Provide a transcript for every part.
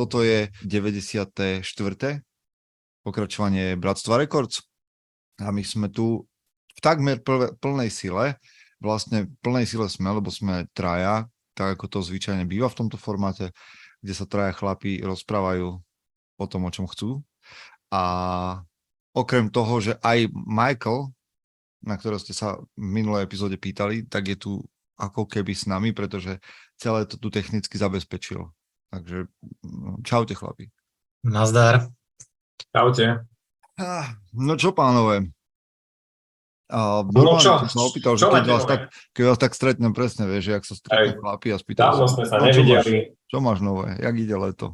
toto je 94. pokračovanie Bratstva Records. A my sme tu v takmer pl- plnej sile, vlastne plnej sile sme, lebo sme traja, tak ako to zvyčajne býva v tomto formáte, kde sa traja chlapí rozprávajú o tom, o čom chcú. A okrem toho, že aj Michael, na ktorého ste sa v minulej epizóde pýtali, tak je tu ako keby s nami, pretože celé to tu technicky zabezpečil. Takže no, čaute chlapi. Nazdar. Čaute. Ah, No čo pánové, a No normálne čo? som opýtal, že Čo keď máte vás, nové? tak, keď vás tak stretnem presne, vieš, jak sa stretnú chlapi a spýtal Dávno sme sa no, čo máš, čo máš nové, jak ide leto?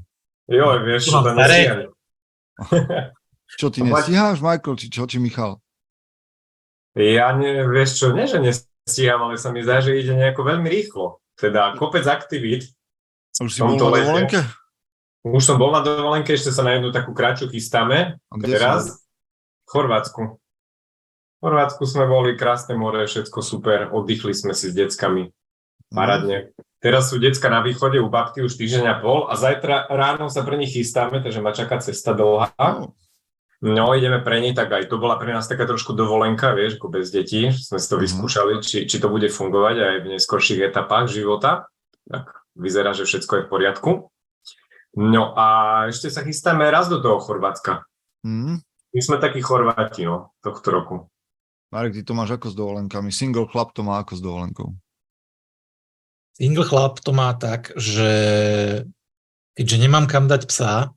Joj, vieš, čo nestíham. Čo ty No, nestíháš, Michael, či čo, či Michal? Ja ne, vieš čo, nie, že nestíham, ale sa mi zdá, že ide nejako veľmi rýchlo. Teda kopec aktivít. Už si Som bol na dovolenke? Už som bol na dovolenke, ešte sa na jednu takú kratšiu chystáme. A kde Teraz v Chorvátsku. V Chorvátsku sme boli, krásne more, všetko super, oddychli sme si s deckami. Paradne. Teraz sú decka na východe u babky už týždeň a pol a zajtra ráno sa pre nich chystáme, takže ma čaká cesta dlhá. No, No, ideme pre nej, tak aj to bola pre nás taká trošku dovolenka, vieš, ako bez detí. Sme si to Mhm. vyskúšali, či, či to bude fungovať aj v neskorších etapách života. Tak vyzerá, že všetko je v poriadku. No a ešte sa chystáme raz do toho Chorvátska. hm? My sme takí Chorváti, no, tohto roku. Marek, ty to máš ako s dovolenkami? Single chlap to má ako s dovolenkou? Single chlap to má tak, že keďže nemám kam dať psa,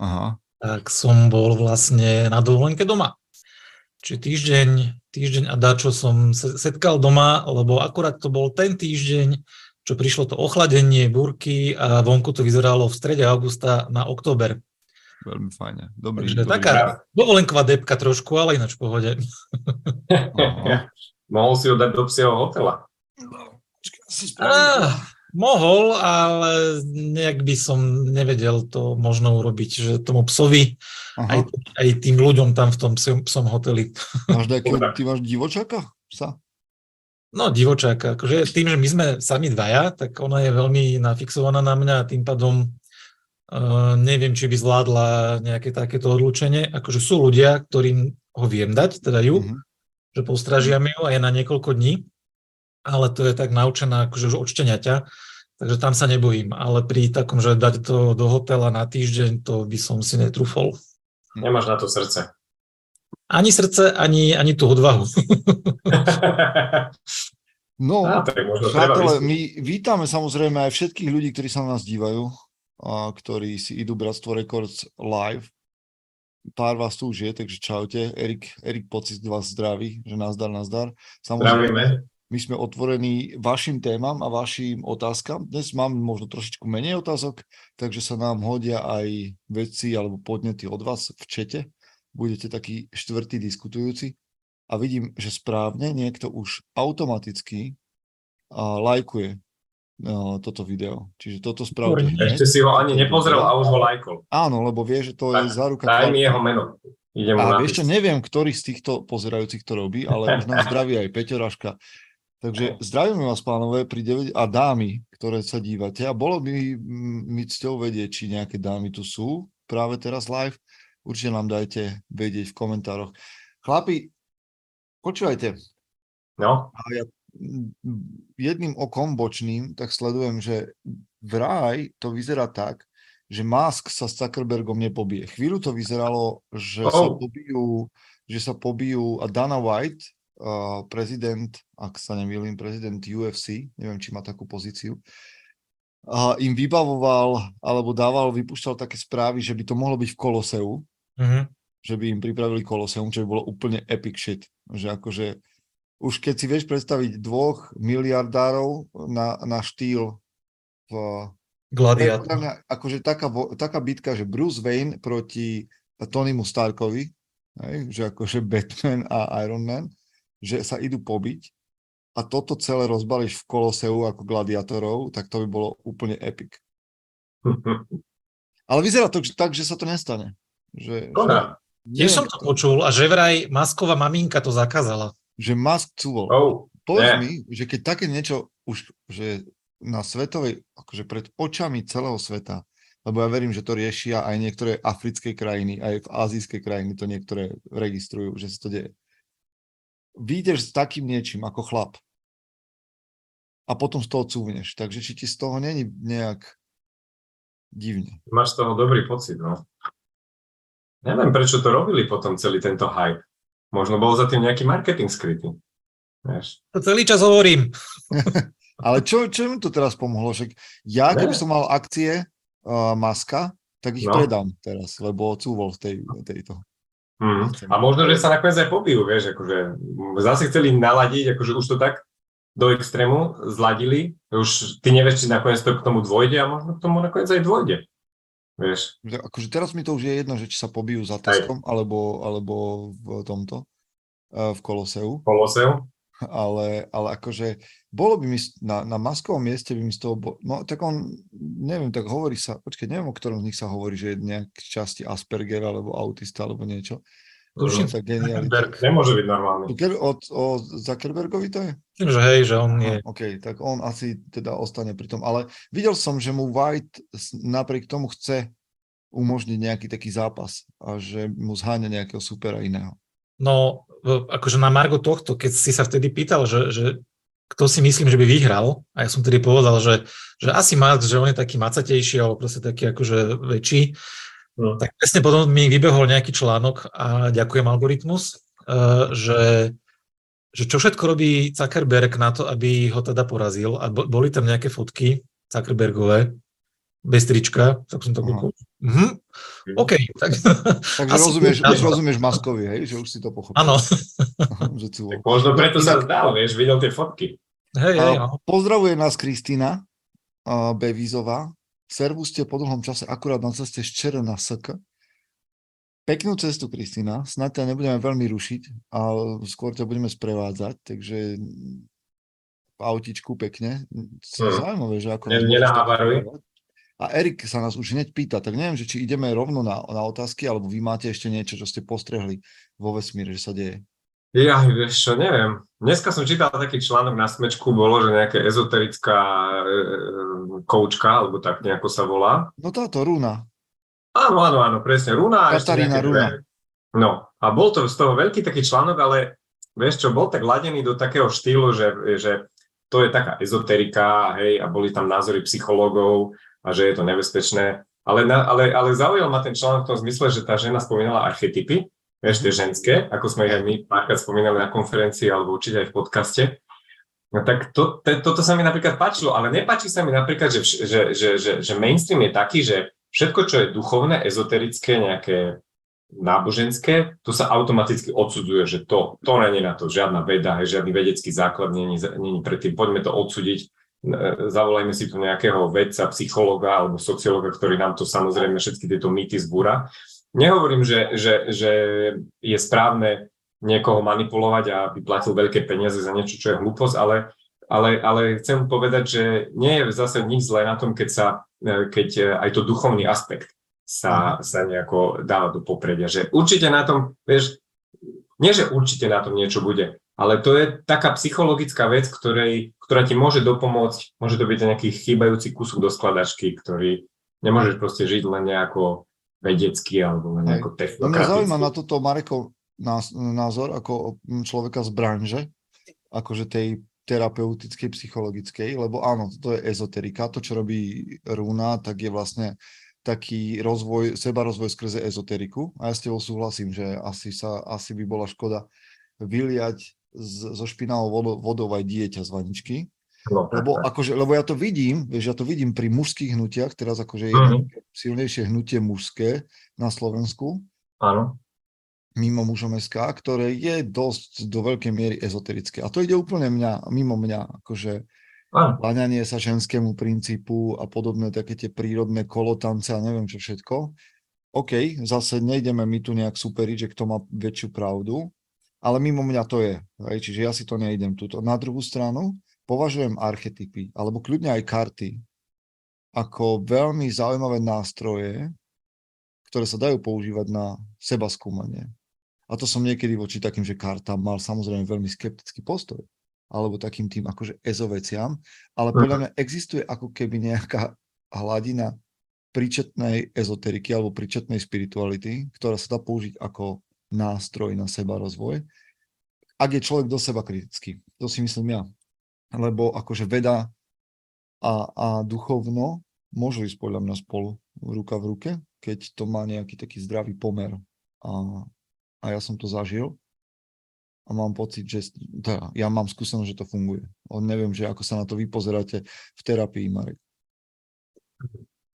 Aha, tak som bol vlastne na dovolenke doma. Čiže týždeň, týždeň a dačo som se- setkal doma, lebo akurát to bol ten týždeň, čo prišlo to ochladenie, burky a vonku to vyzeralo v strede augusta na október. veľmi fajne. Dobrý, Takže dobrý taká dovolenková depka trošku, ale ináč v pohode. Mohol si ho dať do psieho hotela. Á, mohol, ale nejak by som nevedel to možno urobiť, že tomu psovi, aj, Aha. aj tým ľuďom tam v tom psom, psom hoteli. Máš nejakého, ty máš divočáka? Sa? No, divočáka, akože tým, že my sme sami dvaja, tak ona je veľmi nafixovaná na mňa a tým pádom uh, neviem, či by zvládla nejaké takéto odlúčenie. Akože sú ľudia, ktorým ho viem dať, teda ju, Mhm. že postražiame ju a je na niekoľko dní, ale to je tak naučená akože už od takže tam sa nebojím. Ale pri takom, že dať to do hotela na týždeň, to by som si netrúfol. Nemáš na to srdce. Ani srdce, ani, ani tú odvahu. No, tak možno vyskúšať. my vítame samozrejme aj všetkých ľudí, ktorí sa na nás dívajú, a ktorí si idú Bratstvo Records live. Pár vás tu už je, takže čaute. Erik, Erik Pocit vás zdraví, že nazdar, nazdar. Samozrejme, Zdravíme. my sme otvorení vašim témam a vašim otázkam. Dnes mám možno trošičku menej otázok, takže sa nám hodia aj veci alebo podnety od vás v čete. Budete takí štvrtí diskutujúci. A vidím, že správne niekto už automaticky a lajkuje a, toto video. Čiže toto spravte. Ešte si ho ani nepozrel a už ho lajkol. Áno, lebo vie, že to je Tak, záruka. Daj mi jeho meno. Idem A napísať. ešte neviem, ktorý z týchto pozerajúcich to robí, ale už nás zdraví aj Peťoraška. Takže zdravíme vás, pánové, pri 9 a dámy, ktoré sa dívate. A bolo by mm, mi cťou vedieť, či nejaké dámy tu sú práve teraz live. Určite nám dajte vedieť v komentároch. Chlapi, počúvajte, No, a ja jedným okom bočným tak sledujem, že vraj to vyzerá tak, že Musk sa s Zuckerbergom nepobije. Chvíľu to vyzeralo, že sa Oh. pobijú, že sa pobijú a Dana White, uh, prezident, ak sa nemýlim, prezident UFC, neviem, či má takú pozíciu, a im vybavoval, alebo dával, vypúšťal také správy, že by to mohlo byť v Koloseu, Mhm. že by im pripravili Koloseum, čo by bolo úplne epic shit. Že akože, už keď si vieš predstaviť dvoch miliardárov na, na štýl v... Gladiátor. Akože taká, taká bitka, že Bruce Wayne proti Tonymu Starkovi, hej, že akože Batman a Iron Man, že sa idú pobiť a toto celé rozbalíš v Koloseu ako gladiátorov, tak to by bolo úplne epic. Ale vyzerá to tak, že sa to nestane. Že, Škoda. Tiež som to počul a že vraj Masková maminka to zakázala. že Musk cúvol. Oh, Povedz nie. mi, že keď také niečo už, že na svetovej, akože pred očami celého sveta lebo ja verím, že to riešia aj niektoré africké krajiny, aj v azijské krajiny to niektoré registrujú, že sa to deje. Výjdeš s takým niečím ako chlap a potom z toho cúvneš, takže či ti z toho není nejak divne. Máš z toho dobrý pocit, no. Neviem, prečo to robili potom celý tento hype. Možno bol za tým nejaký marketing skrytý. Vieš. To celý čas hovorím. Ale čo, čo mi to teraz pomohlo? Však ja, keby som mal akcie uh, maska, tak ich No. predám teraz, lebo cúvol v tej, tejto. Mm. A možno, že sa nakoniec aj pobijú, vieš, akože zase chceli naladiť, akože už to tak do extrému zladili, už ty nevieš, či nakoniec to k tomu dôjde a možno k tomu nakoniec aj dôjde. Vieš, Že Akože teraz mi to už je jedno, že či sa pobijú za testom, alebo, alebo v tomto, uh, v Koloseu, Koloseu. ale, ale akože bolo by mi na, na maskovom mieste by mi z toho, bo, no tak on, neviem, tak hovorí sa, počkaj, neviem, o ktorom z nich sa hovorí, že je nejak časti Asperger, alebo autista, alebo niečo. Tuším, genialita. Zuckerberg. Nemôže byť normálny. Zucker- Od, o Zuckerbergovi to je? Myslím, že hej, že on je. Aha, OK, tak on asi teda ostane pri tom. Ale videl som, že mu White napriek tomu chce umožniť nejaký taký zápas a že mu zháňa nejakého supera iného. No, akože na Margo tohto, keď si sa vtedy pýtal, že, že kto si myslím, že by vyhral, a ja som tedy povedal, že, že asi Max, že on je taký macatejší, alebo proste taký akože väčší, No. tak presne potom mi vybehol nejaký článok a ďakujem algoritmus, eh, že, že čo všetko robí Zuckerberg na to, aby ho teda porazil a bo- boli tam nejaké fotky Zuckerbergové, bez trička, tak som to kúkol. Mhm. OK, tak Takže Asi rozumieš, áno. už rozumieš Maskovi, hej? Že už si to pochopil. áno, možno preto sa Inak- zdal, vieš, videl tie fotky. hej, hej, no. Pozdravuje nás Kristýna uh, Bevízová. Servus ste po dlhom čase akurát na ceste z ČR na SK. Peknú cestu, Kristýna. Snad ťa nebudeme veľmi rušiť, ale skôr ťa budeme sprevádzať, takže v autičku pekne. Mhm. Zaujímavé, že ako Ne-. A Erik sa nás už hneď pýta, tak neviem, že či ideme rovno na, na otázky, alebo vy máte ešte niečo, čo ste postrehli vo vesmíre, že sa deje. Ja, vieš čo, neviem. Dneska som čítal taký článok na smečku, bolo, že nejaká ezoterická e, koučka, alebo tak nejako sa volá. No táto rúna. Áno, áno, áno, presne. Runa. Katarína Runa. dve. No, a bol to z toho veľký taký článok, ale vieš čo, bol tak ladený do takého štýlu, že, že to je taká ezoterika, hej, a boli tam názory psychológov a že je to nebezpečné. Ale, na, ale, ale zaujal ma ten článok v tom zmysle, že tá žena spomínala archetypy, vieš, tie ženské, ako sme ich aj my párkrát spomínali na konferencii alebo určite aj v podcaste. No tak to, te, toto sa mi napríklad páčilo, ale nepáči sa mi napríklad, že, že, že, že, že mainstream je taký, že všetko, čo je duchovné, ezoterické, nejaké náboženské, to sa automaticky odsudzuje, že to, to není na to žiadna veda, žiadny vedecký základ není, není predtým, poďme to odsúdiť, e, zavolajme si tu nejakého vedca, psychologa alebo sociológa, ktorý nám to samozrejme všetky tieto mýty zbúra. Nehovorím, že, že, že je správne niekoho manipulovať a aby platil veľké peniaze za niečo, čo je hlúposť, ale, ale, ale chcem povedať, že nie je zase nič zlé na tom, keď, sa, e, keď e, aj to duchovný aspekt sa, sa nejako dáva do popredia. Že určite na tom, vieš, nie že určite na tom niečo bude, ale to je taká psychologická vec, ktorej, ktorá ti môže dopomôcť, môže to byť nejaký chýbajúci kúsok do skladačky, ktorý nemôžeš proste žiť len nejako vedecky alebo len No mňa technokraticky. zaujíma na toto Marekov názor ako človeka z branže, akože tej terapeutickej, psychologickej, lebo áno, to je ezoterika, to, čo robí Rúna, tak je vlastne taký rozvoj, seba rozvoj skrze ezoteriku. A ja s tebou súhlasím, že asi, sa, asi by bola škoda vyliať z, zo špinavou vodou, vodou aj dieťa z vaničky, No, lebo, tak. akože, lebo ja to vidím, vieš, ja to vidím pri mužských hnutiach, teraz akože je Mhm. silnejšie hnutie mužské na Slovensku, Áno. mimo mužom SK, ktoré je dosť do veľkej miery ezoterické. A to ide úplne mňa, mimo mňa, akože kláňanie sa ženskému princípu a podobné také tie prírodné kolotance a neviem čo všetko. OK, zase nejdeme my tu nejak superiť, že kto má väčšiu pravdu, ale mimo mňa to je. Hej, čiže ja si to nejdem túto. Na druhú stranu považujem archetypy, alebo kľudne aj karty, ako veľmi zaujímavé nástroje, ktoré sa dajú používať na seba skúmanie. A to som niekedy voči takým, že kartám mal samozrejme veľmi skeptický postoj. Alebo takým tým akože ezoveciam. Ale podľa mňa existuje ako keby nejaká hladina príčetnej ezoteriky alebo príčetnej spirituality, ktorá sa dá použiť ako nástroj na seba rozvoj, ak je človek do seba kritický. To si myslím ja. Lebo akože veda a, a duchovno môžu ísť podľa mňa spolu ruka v ruke, keď to má nejaký taký zdravý pomer. A, a ja som to zažil a mám pocit, že teda, ja mám skúsenosť, že to funguje. O, neviem, že ako sa na to vy pozeráte v terapii, Marek.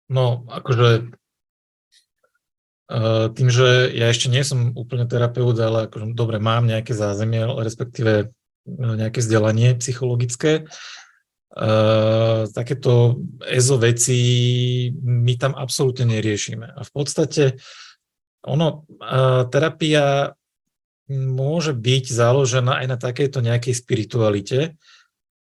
No, akože uh, tým, že ja ešte nie som úplne terapeut, ale akože, dobre, mám nejaké zázemie, respektíve nejaké vzdelanie psychologické, Uh, takéto EZO veci my tam absolútne neriešime. A v podstate ono, uh, terapia môže byť založená aj na takejto nejakej spiritualite,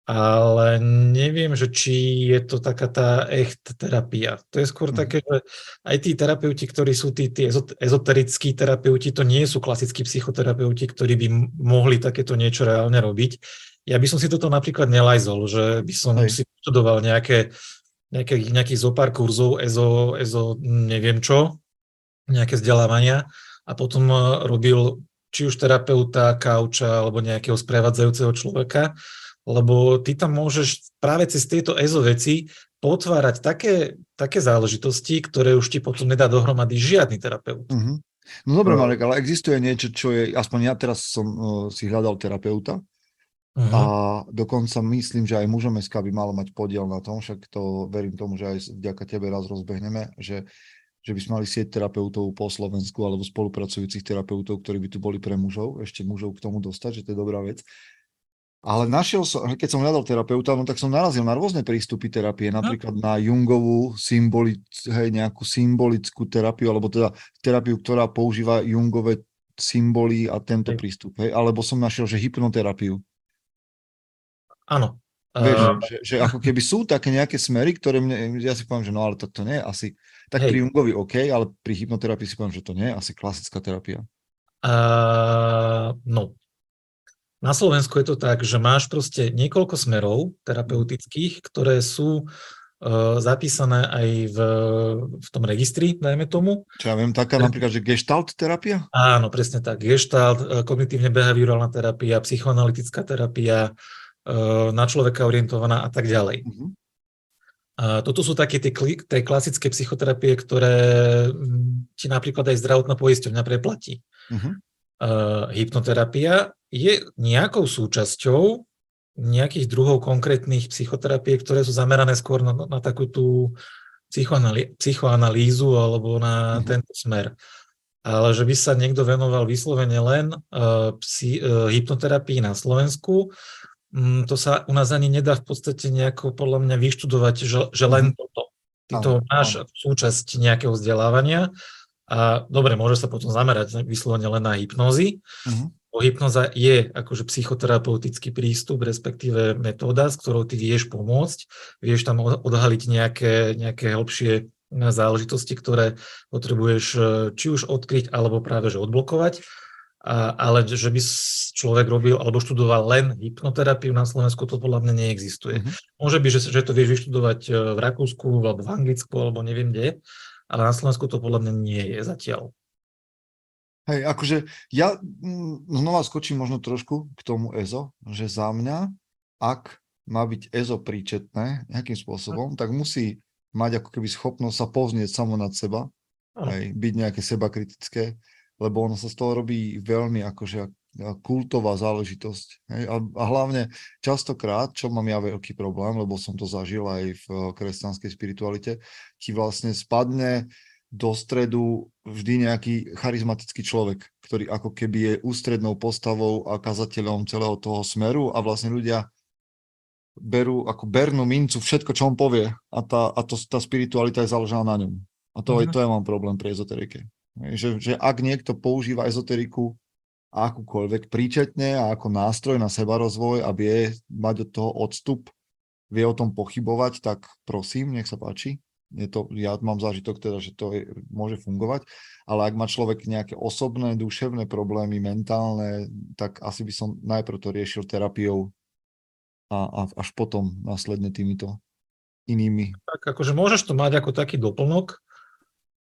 ale neviem, že či je to taká tá echt terapia. To je skôr mm. také, že aj tí terapeuti, ktorí sú tí, tí ezoterickí terapeuti, to nie sú klasickí psychoterapeuti, ktorí by mohli takéto niečo reálne robiť. Ja by som si toto napríklad nelajzol, že by som Hej. si študoval nejaké, nejaké, nejakých zopár kurzov, EZO, EZO neviem čo, nejaké vzdelávania a potom eh, robil či už terapeuta, kauča alebo nejakého sprevádzajúceho človeka, lebo ty tam môžeš práve cez tieto EZO veci potvárať také, také záležitosti, ktoré už ti potom nedá dohromady žiadny terapeut. Uh-huh. No dobre, no. Marek, ale existuje niečo, čo je, aspoň ja teraz som uh, si hľadal terapeuta uh-huh. a dokonca myslím, že aj mužom SK by malo mať podiel na tom, však to verím tomu, že aj vďaka tebe raz rozbehneme, že že by sme mali sieť terapeutov po Slovensku alebo spolupracujúcich terapeutov, ktorí by tu boli pre mužov, ešte mužov k tomu dostať, že to je dobrá vec. Ale našiel som, keď som hľadal terapeuta, no tak som narazil na rôzne prístupy terapie, napríklad na Jungovú symboli, hej, nejakú symbolickú terapiu, alebo teda terapiu, ktorá používa Jungové symboly a tento hej. prístup, hej, alebo som našiel, že hypnoterapiu. Áno, Vieš, uh, že, že ako keby sú také nejaké smery, ktoré mne, ja si poviem, že no ale to, to nie je asi, tak hej. pri Jungovi OK, ale pri hypnoterapii si poviem, že to nie je asi klasická terapia. Uh, no, na Slovensku je to tak, že máš proste niekoľko smerov terapeutických, ktoré sú uh, zapísané aj v, v tom registri, dajme tomu. Čo ja viem, taká napríklad, že gestalt terapia? Áno, presne tak. Gestalt, kognitívne behaviorálna terapia, psychoanalytická terapia, Eh, na človeka orientovaná a tak ďalej. Uh-huh. A toto sú také tie, tie klasické psychoterapie, ktoré ti napríklad aj zdravotná poisťovňa preplatí. Uh-huh. Uh, hypnoterapia je nejakou súčasťou nejakých druhov konkrétnych psychoterapie, ktoré sú zamerané skôr na, na takú tú psychoanalý, psychoanalýzu alebo na uh-huh. tento smer. Ale že by sa niekto venoval vyslovene len uh, psy, uh, hypnoterapii na Slovensku, Mm, to sa u nás ani nedá v podstate nejako podľa mňa vyštudovať, že, že len mhm. toto. Ty to máš súčasť nejakého vzdelávania a dobre, môže sa potom zamerať vyslovene len na hypnózy. Uh-huh. Hypnoza je akože psychoterapeutický prístup, respektíve metóda, s ktorou ty vieš pomôcť, vieš tam odhaliť nejaké, nejaké hĺbšie záležitosti, ktoré potrebuješ e, či už odkryť, alebo práve že odblokovať ale že by človek robil alebo študoval len hypnoterapiu na Slovensku, to podľa mňa neexistuje. Mm-hmm. Môže byť, že, že to vieš vyštudovať e, v Rakúsku alebo v Anglicku alebo neviem kde, ale na Slovensku to podľa mňa nie je zatiaľ. Hej, akože ja mm, znova skočím možno trošku k tomu EZO, že za mňa, ak má byť EZO príčetné nejakým spôsobom, tak musí mať ako keby schopnosť sa poznieť samo nad seba, hej, byť nejaké seba kritické, lebo ono sa z toho robí veľmi akože kultová záležitosť. Hej? A, a hlavne častokrát, čo mám ja veľký problém, lebo som to zažil aj v kresťanskej spiritualite, ti vlastne spadne do stredu vždy nejaký charizmatický človek, ktorý ako keby je ústrednou postavou a kazateľom celého toho smeru a vlastne ľudia berú ako bernú mincu všetko, čo on povie a tá, a to, tá spiritualita je založená na ňom. A to, mm-hmm. to je mám problém pri ezoterike. Že, že ak niekto používa ezoteriku akúkoľvek príčetne a ako nástroj na seba rozvoj a vie mať od toho odstup, vie o tom pochybovať, tak prosím, nech sa páči. Je to, ja mám zážitok teda, že to je, môže fungovať, ale ak má človek nejaké osobné, duševné problémy, mentálne, tak asi by som najprv to riešil terapiou a, a až potom následne týmito inými. Tak akože môžeš to mať ako taký doplnok,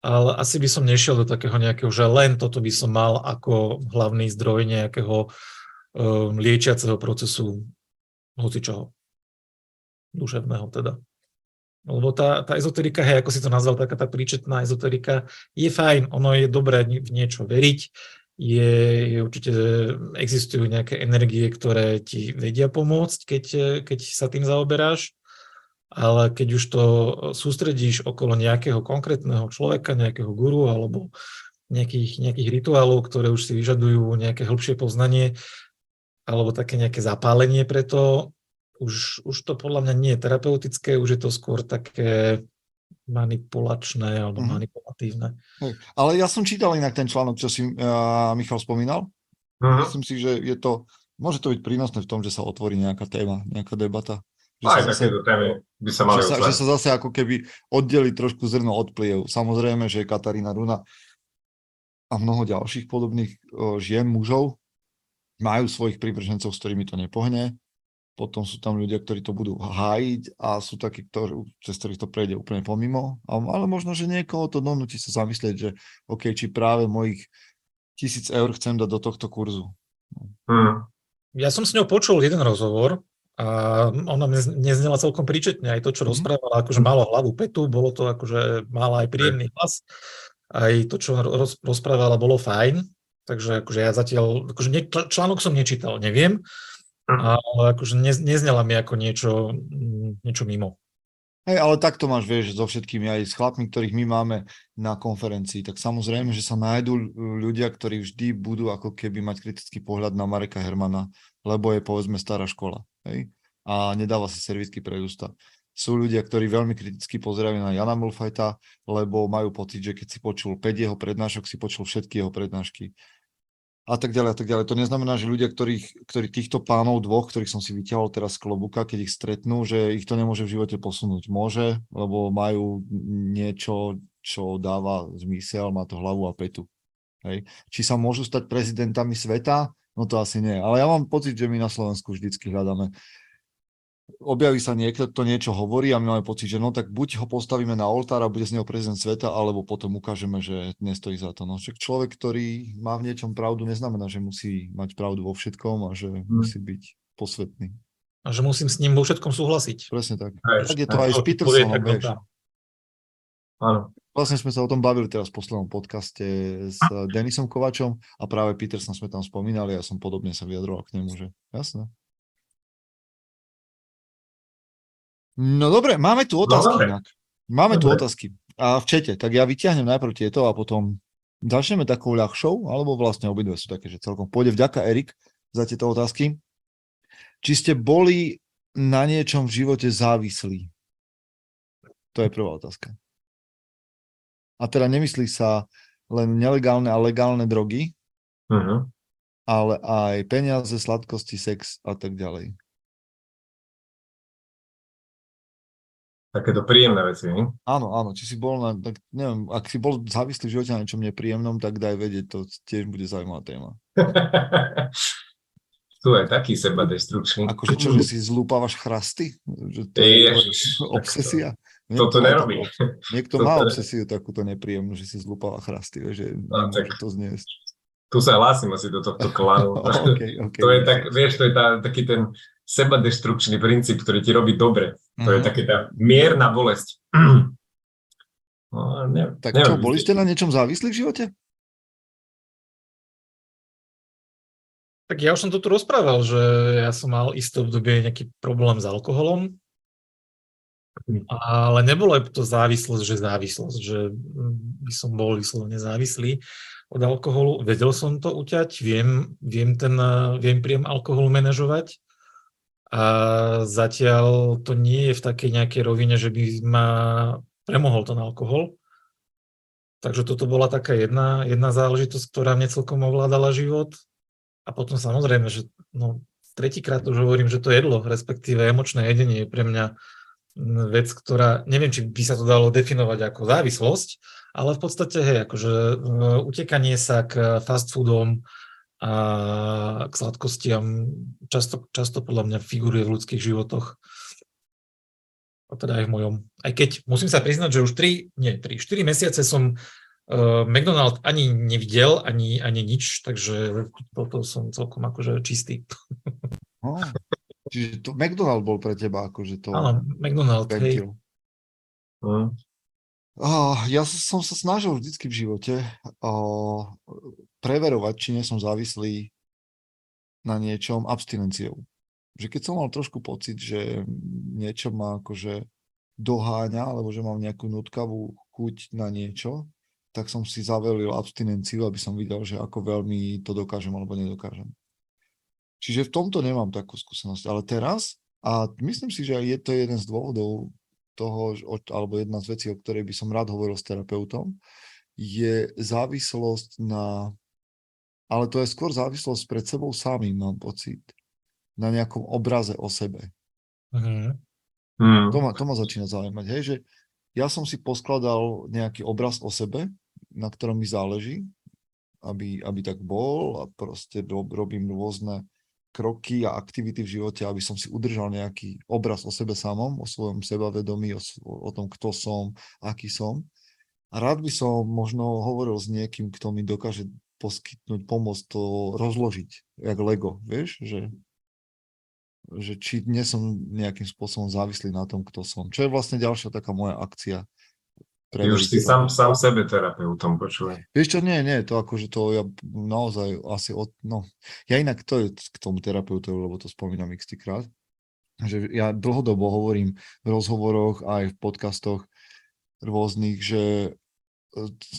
ale asi by som nešiel do takého nejakého, že len toto by som mal ako hlavný zdroj nejakého um, liečiaceho procesu hoci čoho. Duševného teda. Lebo tá, tá ezoterika, hej, ako si to nazval, taká tá príčetná ezoterika, je fajn, ono je dobré v niečo veriť, je, je určite, existujú nejaké energie, ktoré ti vedia pomôcť, keď, keď sa tým zaoberáš, ale keď už to sústredíš okolo nejakého konkrétneho človeka, nejakého guru alebo nejakých, nejakých rituálov, ktoré už si vyžadujú nejaké hĺbšie poznanie, alebo také nejaké zapálenie preto, už, už to podľa mňa nie je terapeutické, už je to skôr také manipulačné alebo mm. manipulatívne. Ale ja som čítal inak ten článok, čo si uh, Michal spomínal. Uh-huh. Myslím si, že je to, môže to byť prínosné v tom, že sa otvorí nejaká téma, nejaká debata. Že Aj takéto témy by sa mali že sa, že sa zase ako keby oddeli trošku zrno od pliev. Samozrejme, že Katarína Runa a mnoho ďalších podobných uh, žien, mužov majú svojich prívržencov, s ktorými to nepohne potom sú tam ľudia, ktorí to budú hájiť a sú takí, ktorí, cez ktorých to prejde úplne pomimo. Ale možno, že niekoho to donúti sa zamyslieť, že OK, či práve mojich tisíc eur chcem dať do tohto kurzu. Hmm. Ja som s ňou počul jeden rozhovor a ona neznela celkom príčetne, aj to, čo hmm. rozprávala, akože malo hlavu petu, bolo to akože, mala aj príjemný hlas, aj to, čo roz, rozprávala, bolo fajn, takže akože ja zatiaľ, akože ne, článok som nečítal, neviem, ale akože neznela mi ako niečo, niečo mimo. Hej, ale takto máš, vieš, so všetkými. Aj s chlapmi, ktorých my máme na konferencii, tak samozrejme, že sa nájdú ľudia, ktorí vždy budú ako keby mať kritický pohľad na Mareka Hermana, lebo je povedzme stará škola, hej, a nedáva si servisky pred ústa. Sú ľudia, ktorí veľmi kriticky pozerajú na Jana Mulfajta, lebo majú pocit, že keď si počul 5 jeho prednášok, si počul všetky jeho prednášky a tak ďalej a tak ďalej. To neznamená, že ľudia, ktorých, ktorí týchto pánov dvoch, ktorých som si vyťahol teraz z klobuka, keď ich stretnú, že ich to nemôže v živote posunúť. Môže, lebo majú niečo, čo dáva zmysel, má to hlavu a petu. Hej. Či sa môžu stať prezidentami sveta? No to asi nie. Ale ja mám pocit, že my na Slovensku vždycky hľadáme objaví sa niekto, kto niečo hovorí a my máme pocit, že no tak buď ho postavíme na oltár a bude z neho prezident sveta, alebo potom ukážeme, že nestojí za to. No však človek, ktorý má v niečom pravdu, neznamená, že musí mať pravdu vo všetkom a že hmm. musí byť posvetný. A že musím s ním vo všetkom súhlasiť. Presne tak. Aj, tak je to aj s Petersonom, vieš. Áno. Vlastne sme sa o tom bavili teraz v poslednom podcaste s Denisom Kovačom a práve Peterson sme tam spomínali a ja som podobne sa vyjadroval k nemu, že jasné. No dobre, máme tu otázky. No, Máme dobre. tu otázky. A v čete, tak ja vyťahnem najprv tieto a potom začneme takou ľahšou, alebo vlastne obidve sú také, že celkom pôjde vďaka Erik za tieto otázky. Či ste boli na niečom v živote závislí? To je prvá otázka. A teda nemyslí sa len nelegálne a legálne drogy, uh-huh. ale aj peniaze, sladkosti, sex a tak ďalej. Takéto príjemné veci. Nie? Áno, áno, či si bol na, tak neviem, ak si bol závislý v živote na niečom nepríjemnom, tak daj vedieť, to tiež bude zaujímavá téma. tu je taký seba destrukčný. Akože čo, že si zlúpavaš chrasty? Že to je, je obsesia? To, toto nerobí. Niekto toto má obsesiu takúto nepríjemnú, že si zlúpava chrasty, že no, tak, to zniesť. Tu sa hlásim asi do tohto klanu. okay, okay, to je tak, vieš, to je tá, taký ten seba destrukčný princíp, ktorý ti robí dobre. Mm-hmm. To je mhm. také tá mierna bolesť. No, ne, tak neviem, čo, boli ste na niečom závislí v živote? Tak ja už som to tu rozprával, že ja som mal isté obdobie nejaký problém s alkoholom, ale nebolo to závislosť, že závislosť, že by som bol vyslovene závislý od alkoholu. Vedel som to uťať, viem, viem, ten, viem príjem alkoholu manažovať, a zatiaľ to nie je v takej nejakej rovine, že by ma premohol ten alkohol. Takže toto bola taká jedna, jedna záležitosť, ktorá mne celkom ovládala život. A potom samozrejme, že no, tretíkrát už hovorím, že to jedlo, respektíve emočné jedenie je pre mňa vec, ktorá, neviem, či by sa to dalo definovať ako závislosť, ale v podstate, hej, akože utekanie sa k fast foodom, a k sladkostiam často, často podľa mňa figuruje v ľudských životoch. a teda aj v mojom. Aj keď musím sa priznať, že už 3, nie 3, 4 mesiace som uh, McDonald ani nevidel, ani, ani nič, takže toto som celkom akože čistý. No, čiže to McDonald bol pre teba akože to... Áno, McDonald, hej. Uh, ja som sa snažil vždycky v živote uh, preverovať, či nie som závislý na niečom abstinenciou. Že keď som mal trošku pocit, že niečo ma akože doháňa, alebo že mám nejakú nutkavú chuť na niečo, tak som si zavelil abstinenciu, aby som videl, že ako veľmi to dokážem alebo nedokážem. Čiže v tomto nemám takú skúsenosť. Ale teraz, a myslím si, že je to jeden z dôvodov toho, alebo jedna z vecí, o ktorej by som rád hovoril s terapeutom, je závislosť na ale to je skôr závislosť pred sebou samým, mám pocit. Na nejakom obraze o sebe. Uh-huh. Hmm. To, ma, to ma začína zaujímať, hej, že ja som si poskladal nejaký obraz o sebe, na ktorom mi záleží, aby, aby tak bol a proste rob, robím rôzne kroky a aktivity v živote, aby som si udržal nejaký obraz o sebe samom, o svojom sebavedomí, o, o tom, kto som, aký som. A rád by som možno hovoril s niekým, kto mi dokáže poskytnúť, pomôcť to rozložiť, jak Lego, vieš, že, že či nie som nejakým spôsobom závislý na tom, kto som. Čo je vlastne ďalšia taká moja akcia. Ty už si sám, sám sebe terapeutom, počúvaj. Vieš čo, nie, nie, to akože to ja naozaj asi, od, no, ja inak to je k tomu terapeutovi, lebo to spomínam x krát, že ja dlhodobo hovorím v rozhovoroch aj v podcastoch rôznych, že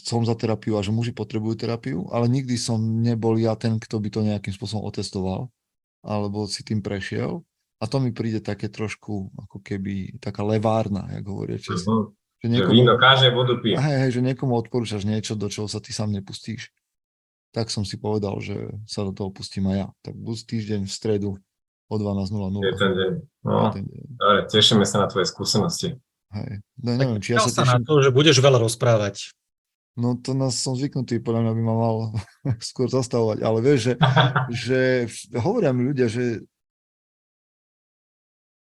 som za terapiu a že muži potrebujú terapiu, ale nikdy som nebol ja ten, kto by to nejakým spôsobom otestoval alebo si tým prešiel. A to mi príde také trošku ako keby taká levárna, jak hovoria česi. Uh-huh. Že, niekomu, že víno káže, vodu pije. Hej, hej, že niekomu odporúčaš niečo, do čoho sa ty sám nepustíš. Tak som si povedal, že sa do toho pustím aj ja. Tak buď týždeň v stredu o 12.00. Je ten deň. No, ten deň. Dobre, tešíme sa na tvoje skúsenosti. Hej. No neviem, či ja sa teším... na to, že budeš veľa rozprávať. No to nás som zvyknutý, podľa mňa by ma mal skôr zastavovať. Ale vieš, že, že hovoria mi ľudia, že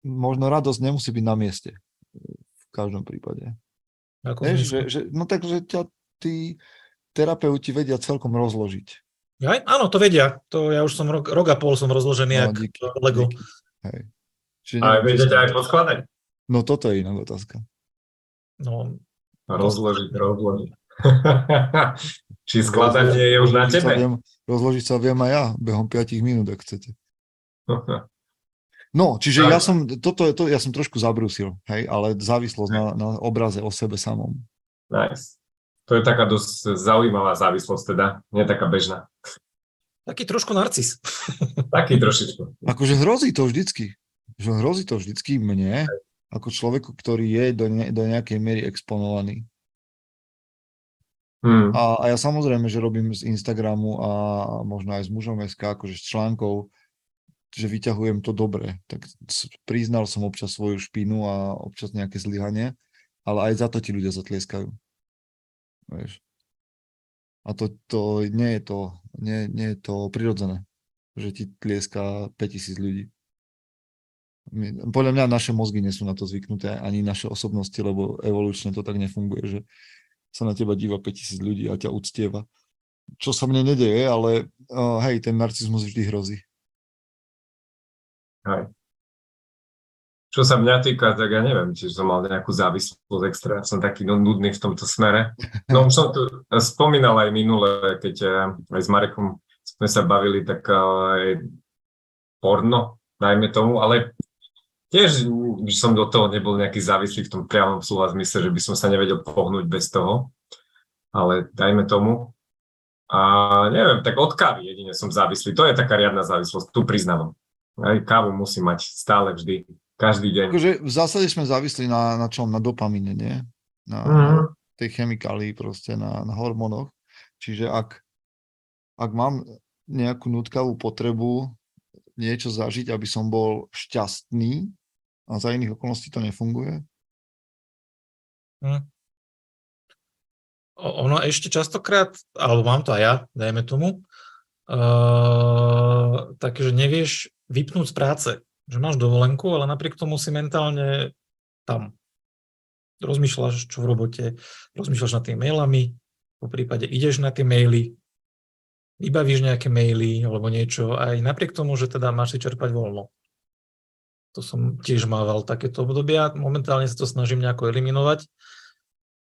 možno radosť nemusí byť na mieste. V každom prípade. Ako vieš, že, že, no takže ťa tí terapeuti vedia celkom rozložiť. Ja, áno, to vedia. To ja už som rok, rok a pol som rozložený no, díky, Lego. Díky. Hej. Čiže a vedete aj podkladať? No toto je iná otázka. No, rozložiť, rozložiť. Či skladanie je už na tebe? Viem, rozložiť sa viem aj ja, behom 5 minút, ak chcete. No, čiže ja som, toto, to, ja som trošku zabrusil, hej, ale závislosť na, na obraze o sebe samom. Nice. To je taká dosť zaujímavá závislosť teda, nie taká bežná. Taký trošku narcis. Taký trošičku. Akože hrozí to vždycky. Že hrozí to vždycky mne, ako človeku, ktorý je do, ne, do nejakej miery exponovaný. Hmm. A, a ja samozrejme, že robím z Instagramu a možno aj z mužom SK, akože z článkov, že vyťahujem to dobre. Tak priznal som občas svoju špinu a občas nejaké zlyhanie, ale aj za to ti ľudia zatlieskajú. Vieš. A to, to nie je to, nie, nie je to prirodzené, že ti tlieska 5000 ľudí. Podľa mňa naše mozgy nie sú na to zvyknuté, ani naše osobnosti, lebo evolučne to tak nefunguje, že sa na teba díva 5000 ľudí a ťa uctieva. Čo sa mne nedeje, ale uh, hej, ten narcizmus vždy hrozí. Hej. Čo sa mňa týka, tak ja neviem, či som mal nejakú závislosť extra, som taký nudný v tomto smere. No už som tu spomínal aj minule, keď eh, aj s Marekom sme sa bavili, tak eh, aj porno, dajme tomu, ale tiež som do toho nebol nejaký závislý v tom priamom slova zmysle, že by som sa nevedel pohnúť bez toho, ale dajme tomu. A neviem, tak od kávy jedine som závislý. To je taká riadna závislosť, tu priznávam. Aj kávu musím mať stále vždy, každý deň. Akože v zásade sme závislí na, na čom? Na dopamíne, nie? Na, uh-huh. tej chemikálii proste, na, na hormónoch. Čiže ak, ak mám nejakú nutkavú potrebu niečo zažiť, aby som bol šťastný, a za iných okolností to nefunguje? Hm. Ono ešte častokrát, alebo mám to aj ja, dajme tomu, uh, takže nevieš vypnúť z práce, že máš dovolenku, ale napriek tomu si mentálne tam. rozmýšľaš čo v robote, rozmýšľaš nad tými mailami, po prípade ideš na tie maily, vybavíš nejaké maily alebo niečo, aj napriek tomu, že teda máš si čerpať voľno. To som tiež mával takéto obdobia. Momentálne sa to snažím nejako eliminovať,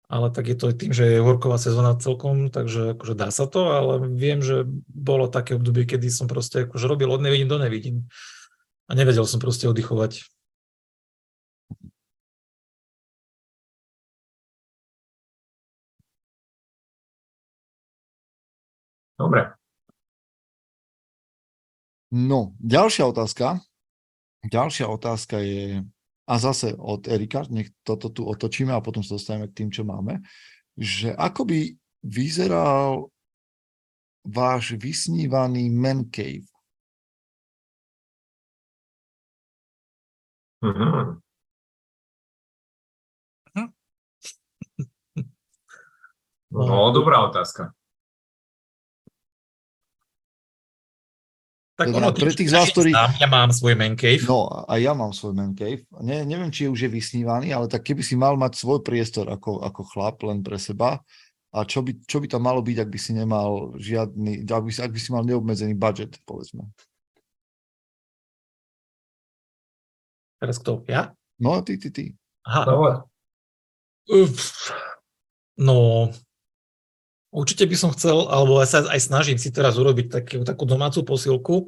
ale tak je to aj tým, že je horková sezóna celkom, takže akože dá sa to, ale viem, že bolo také obdobie, kedy som proste akože robil od nevidím do nevidím a nevedel som proste oddychovať. Dobre. No, ďalšia otázka. Ďalšia otázka je, a zase od Erika, nech toto tu otočíme a potom sa dostaneme k tým, čo máme, že ako by vyzeral váš vysnívaný man cave? Mhm. No, dobrá otázka. Tak Teda ono, pre tých z vás, ktorí- sám, ja mám svoj man cave. No a ja mám svoj man cave. Ne, neviem, či už je vysnívaný, ale tak keby si mal mať svoj priestor ako, ako chlap len pre seba, a čo by, čo by tam malo byť, ak by si nemal žiadny, ak by si, ak by si mal neobmedzený budget, povedzme. Teraz kto? Ja? No, ty, ty, ty. Aha. Uf, no, určite by som chcel, alebo aj sa aj snažím si teraz urobiť takú, takú domácu posilku,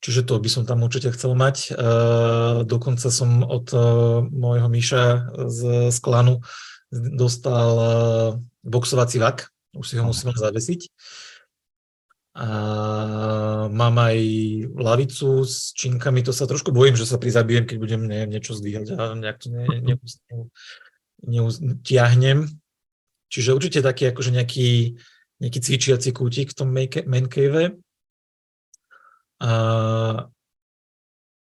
čiže to by som tam určite chcel mať. Uh, dokonca som od uh, môjho Miša z, z klanu dostal uh, boxovací vak, už si ho musím zavesiť. A mám aj lavicu s činkami, to sa trošku bojím, že sa prizabijem, keď budem neviem, niečo zdvíhať a nejak to ne, neutiahnem. Čiže určite taký akože nejaký, nejaký cvičiaci kútik v tom man cave. A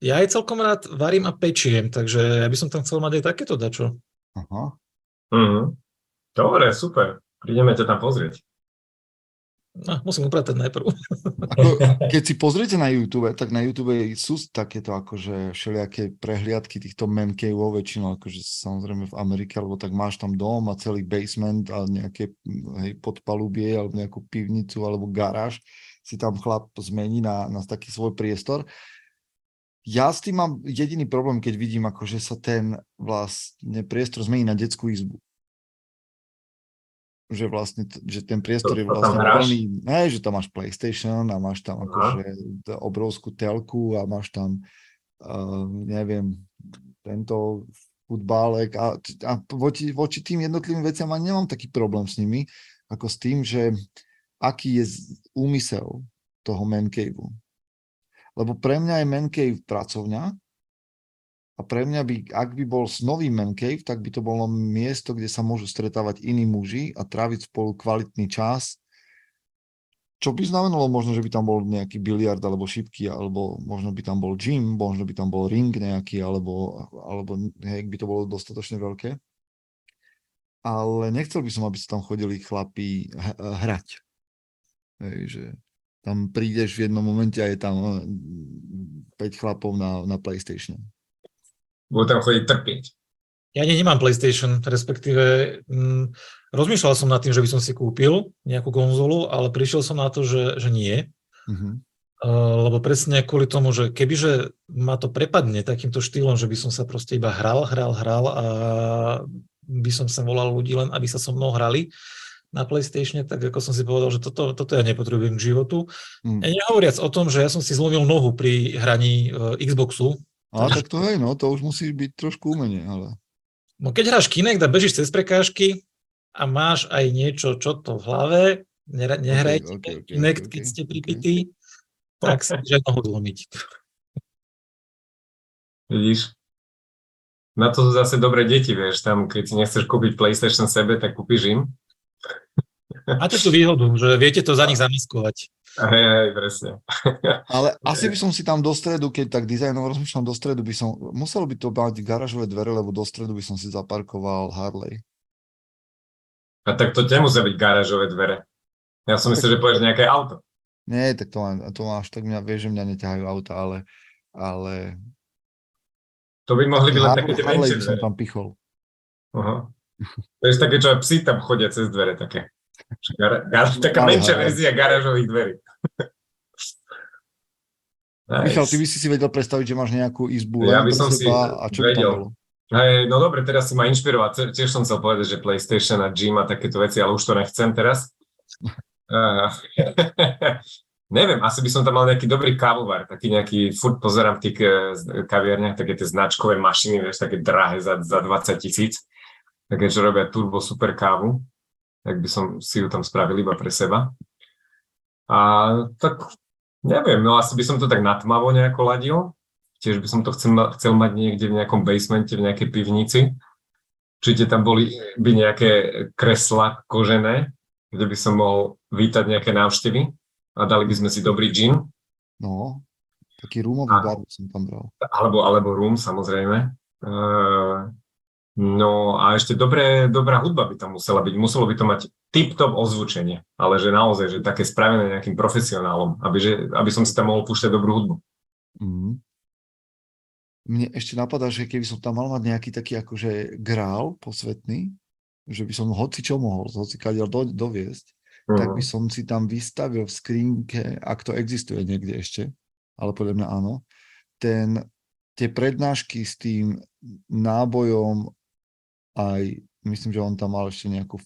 ja aj celkom rád varím a pečiem, takže ja by som tam chcel mať aj takéto dačo. Aha. Mhm. Dobre, super. Prídeme ťa tam pozrieť. No, musím upratať najprv. Keď si pozriete na YouTube, tak na YouTube sú takéto akože všelijaké prehliadky týchto man caveov, väčšinou akože samozrejme v Amerike, alebo tak máš tam dom a celý basement a nejaké hej, podpalubie alebo nejakú pivnicu alebo garáž si tam chlap zmení na, na taký svoj priestor. Ja s tým mám jediný problém, keď vidím, akože sa ten vlastne priestor zmení na detskú izbu že vlastne, že ten priestor je To- tam vlastne plný, ne, že tam máš PlayStation a máš tam Aha. akože obrovskú telku a máš tam, uh, neviem, tento futbálek a, a voči, voči tým jednotlivým veciam ani nemám taký problém s nimi, ako s tým, že aký je úmysel toho man caveu. Lebo pre mňa je man cave pracovňa a pre mňa by, ak by bol nový man cave, tak by to bolo miesto, kde sa môžu stretávať iní muži a tráviť spolu kvalitný čas. Čo by znamenalo možno, že by tam bol nejaký biliard alebo šipky, alebo možno by tam bol gym, možno by tam bol ring nejaký, alebo, alebo hej, by to bolo dostatočne veľké. Ale nechcel by som, aby sa tam chodili chlapí hrať. Hej, že tam prídeš v jednom momente a je tam eh, 5 chlapov na, na PlayStation. Budú tam chodiť trpieť. Ja ani nemám PlayStation, respektíve mm, rozmýšľal som nad tým, že by som si kúpil nejakú konzolu, ale prišiel som na to, že, že nie. Mhm. Uh, lebo presne kvôli tomu, že kebyže ma to prepadne takýmto štýlom, že by som sa proste iba hral, hral, hral a by som sem volal ľudí len, aby sa so mnou hrali na PlayStatione, tak ako som si povedal, že toto, toto ja nepotrebujem k životu. Mm. Nehovoriac o tom, že ja som si zlomil nohu pri hraní uh, Xboxu. A tak to hej, no, to už musí byť trošku umenie, ale... No keď hráš Kinect a bežíš cez prekážky a máš aj niečo, čo to v hlave, nehra- nehrajte ok, ok, Kinect, ok, keď ste pripití, tak sa môže nohu zlomiť. Vidíš? Na to sú zase dobré deti, vieš, tam keď si nechceš kúpiť PlayStation sebe, tak kúpiš im. Máte tú výhodu, že viete to za nich zamaskovať. Hej, hej, presne. Ale asi by som si tam do stredu, keď tak dizajnovo rozmýšľam, do stredu by som, muselo by to mať garážové dvere, lebo do stredu by som si zaparkoval Harley. A tak to nemusia byť garážové dvere. Ja som myslel, že povieš nejaké auto. Nie, tak to, má- to máš, tak mňa, vieš, že mňa neťahajú auta, ale, ale To by mohli byť len také tie menšie som tam pichol. Aha. To je také, čo aj psi tam chodia cez dvere, také. Gar, gar, taká menšia verzia garážových dverí. Michal, ty Nice. by si si vedel predstaviť, že máš nejakú izbu Ja by som si a čo by tam vedel. bolo? Hej, no dobre, teraz si ma inšpiroval. Tiež som chcel povedať, že PlayStation a Gym a takéto veci, ale už to nechcem teraz. Uh, neviem, asi by som tam mal nejaký dobrý kávovar, taký nejaký, furt pozerám v tých eh, kaviarniach, také tie značkové mašiny, vieš, také drahé za, za 20 tisíc, také, čo robia turbo super kávu, tak by som si ju tam spravil iba pre seba. A tak neviem, no asi by som to tak natmavo nejako ladil, tiež by som to chcel, chcel mať niekde v nejakom basemente, v nejakej pivnici. Určite tam boli by nejaké kresla kožené, kde by som mohol vítať nejaké návštevy a dali by sme si dobrý gin, No, taký rúmový bar som tam bral. alebo, alebo rum samozrejme. Uh, no a ešte dobré, dobrá hudba by tam musela byť. Muselo by to mať tip-top ozvučenie, ale že naozaj, že také spravené nejakým profesionálom, aby, že, aby som si tam mohol púšťať dobrú hudbu. Mm. Mne ešte napadá, že keby som tam mal mať nejaký taký akože grál posvetný, že by som hoci čo mohol, hoci kadiaľ do, doviesť, tak by Mhm. som si tam vystavil v skrinke, ak to existuje niekde ešte, ale podľa mňa áno, ten, tie prednášky s tým nábojom aj, myslím, že on tam mal ešte nejakú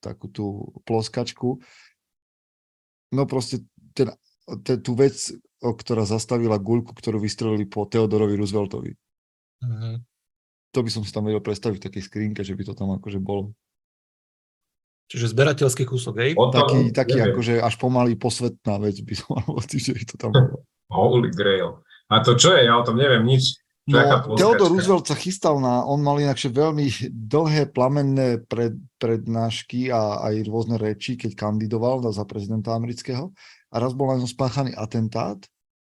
takú tú ploskačku. No proste ten, ten, tú vec, o, ktorá zastavila guľku, ktorú vystrelili po Theodorovi Rooseveltovi. Mhm. To by som si tam vedel predstaviť v takej skrinke, že by to tam akože bolo. Čiže zberateľský kúsok, hej? O tom Taký, taký neviem. akože až pomaly posvetná vec by som mal pocit, že by to tam bolo. Holy grail. A to čo je? Ja o tom neviem nič. No? Theodor Roosevelt sa chystal na, on mal inakšie veľmi dlhé plamenné pred, prednášky a aj rôzne reči, keď kandidoval za prezidenta amerického. A raz bol na ňom spáchaný atentát,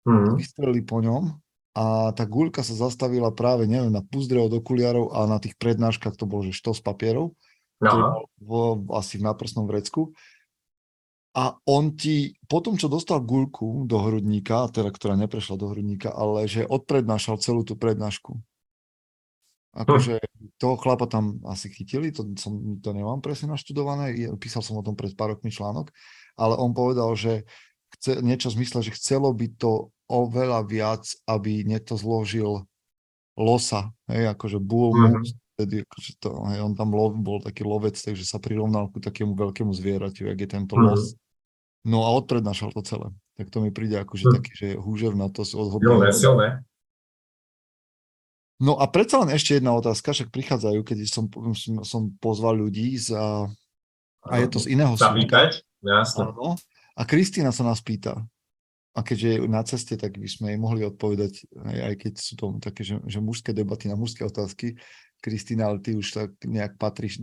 Mhm. vystrelili po ňom a tá guľka sa zastavila práve, neviem, na púzdre od okuliarov a na tých prednáškach to bol, že štos papierov, No, bol vo, asi v náprstnom vrecku. A on ti, potom čo dostal guľku do hrudníka, teda ktorá neprešla do hrudníka, ale že odprednášal celú tú prednášku. Akože toho chlapa tam asi chytili, to, som, to nemám presne naštudované, písal som o tom pred pár rokmi článok, ale on povedal, že chce, niečo v zmysle, že chcelo by to oveľa viac, aby niekto zložil losa, hej, akože bull Mhm. moose, vtedy, akože to, hej, on tam lov, bol taký lovec, takže sa prirovnal ku takému veľkému zvieraťu, jak je tento Mhm. los. No a odprednášal to celé. Tak to mi príde akože Mhm. taký, že húževnatosť silné, odhodlanie. silné. No a predsa len ešte jedna otázka, však prichádzajú, keď som, som, pozval ľudí z, a, je to z iného sveta. Zapýtať? Jasné. Áno. A Kristýna sa nás pýta. A keďže je na ceste, tak by sme jej mohli odpovedať, aj, keď sú to také, že, že mužské debaty na mužské otázky. Kristýna, ale ty už tak nejak patríš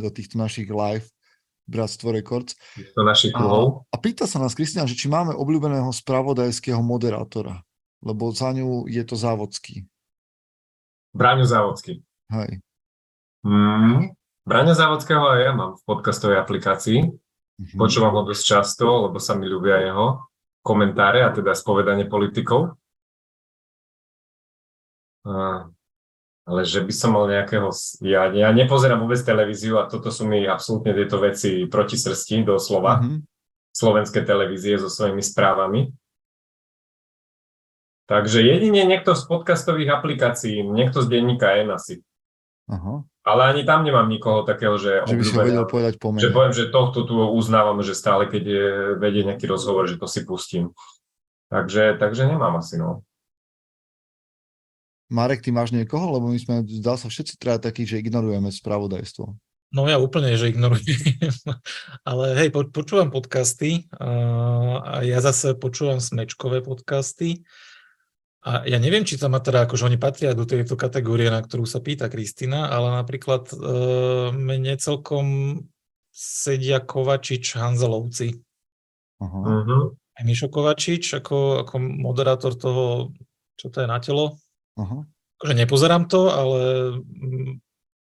do týchto našich live Bratstvo Records. Do našich kruhov. A, a pýta sa nás Kristýna, že či máme obľúbeného spravodajského moderátora, lebo za ňu je to závodský. Braňo Závodský. Hej. Mm. Braňa Závodského aj ja mám v podcastovej aplikácii. Mhm. Počúvam ho dosť často, lebo sa mi ľúbia jeho komentáre a teda spovedanie politikov. A, ale že by som mal nejakého... Ja, ja nepozerám vôbec televíziu a toto sú mi absolútne tieto veci proti srsti, doslova. Mhm. Slovenské televízie so svojimi správami. Takže jedine niekto z podcastových aplikácií, niekto z denníka N asi. Aha. Ale ani tam nemám nikoho takého, že Že by si vedel povedať po Že poviem, že tohto tu uznávam, že stále, keď je, vedie nejaký rozhovor, že to si pustím. Takže, takže nemám asi, no. Marek, ty máš niekoho? Lebo my sme, zdá sa, všetci traja takí, že ignorujeme spravodajstvo. No ja úplne, že ignorujem. Ale hej, po, počúvam podcasty a, ja zase počúvam smečkové podcasty. A ja neviem, či tam má teda, akože oni patria do tejto kategórie, na ktorú sa pýta Kristina, ale napríklad e, mne celkom sedia Kovačič Hanzelovci. Aha. Mhm. Aj Mišo Kovačič ako, ako moderátor toho, čo to je na telo. Aha. Akože nepozerám to, ale mm,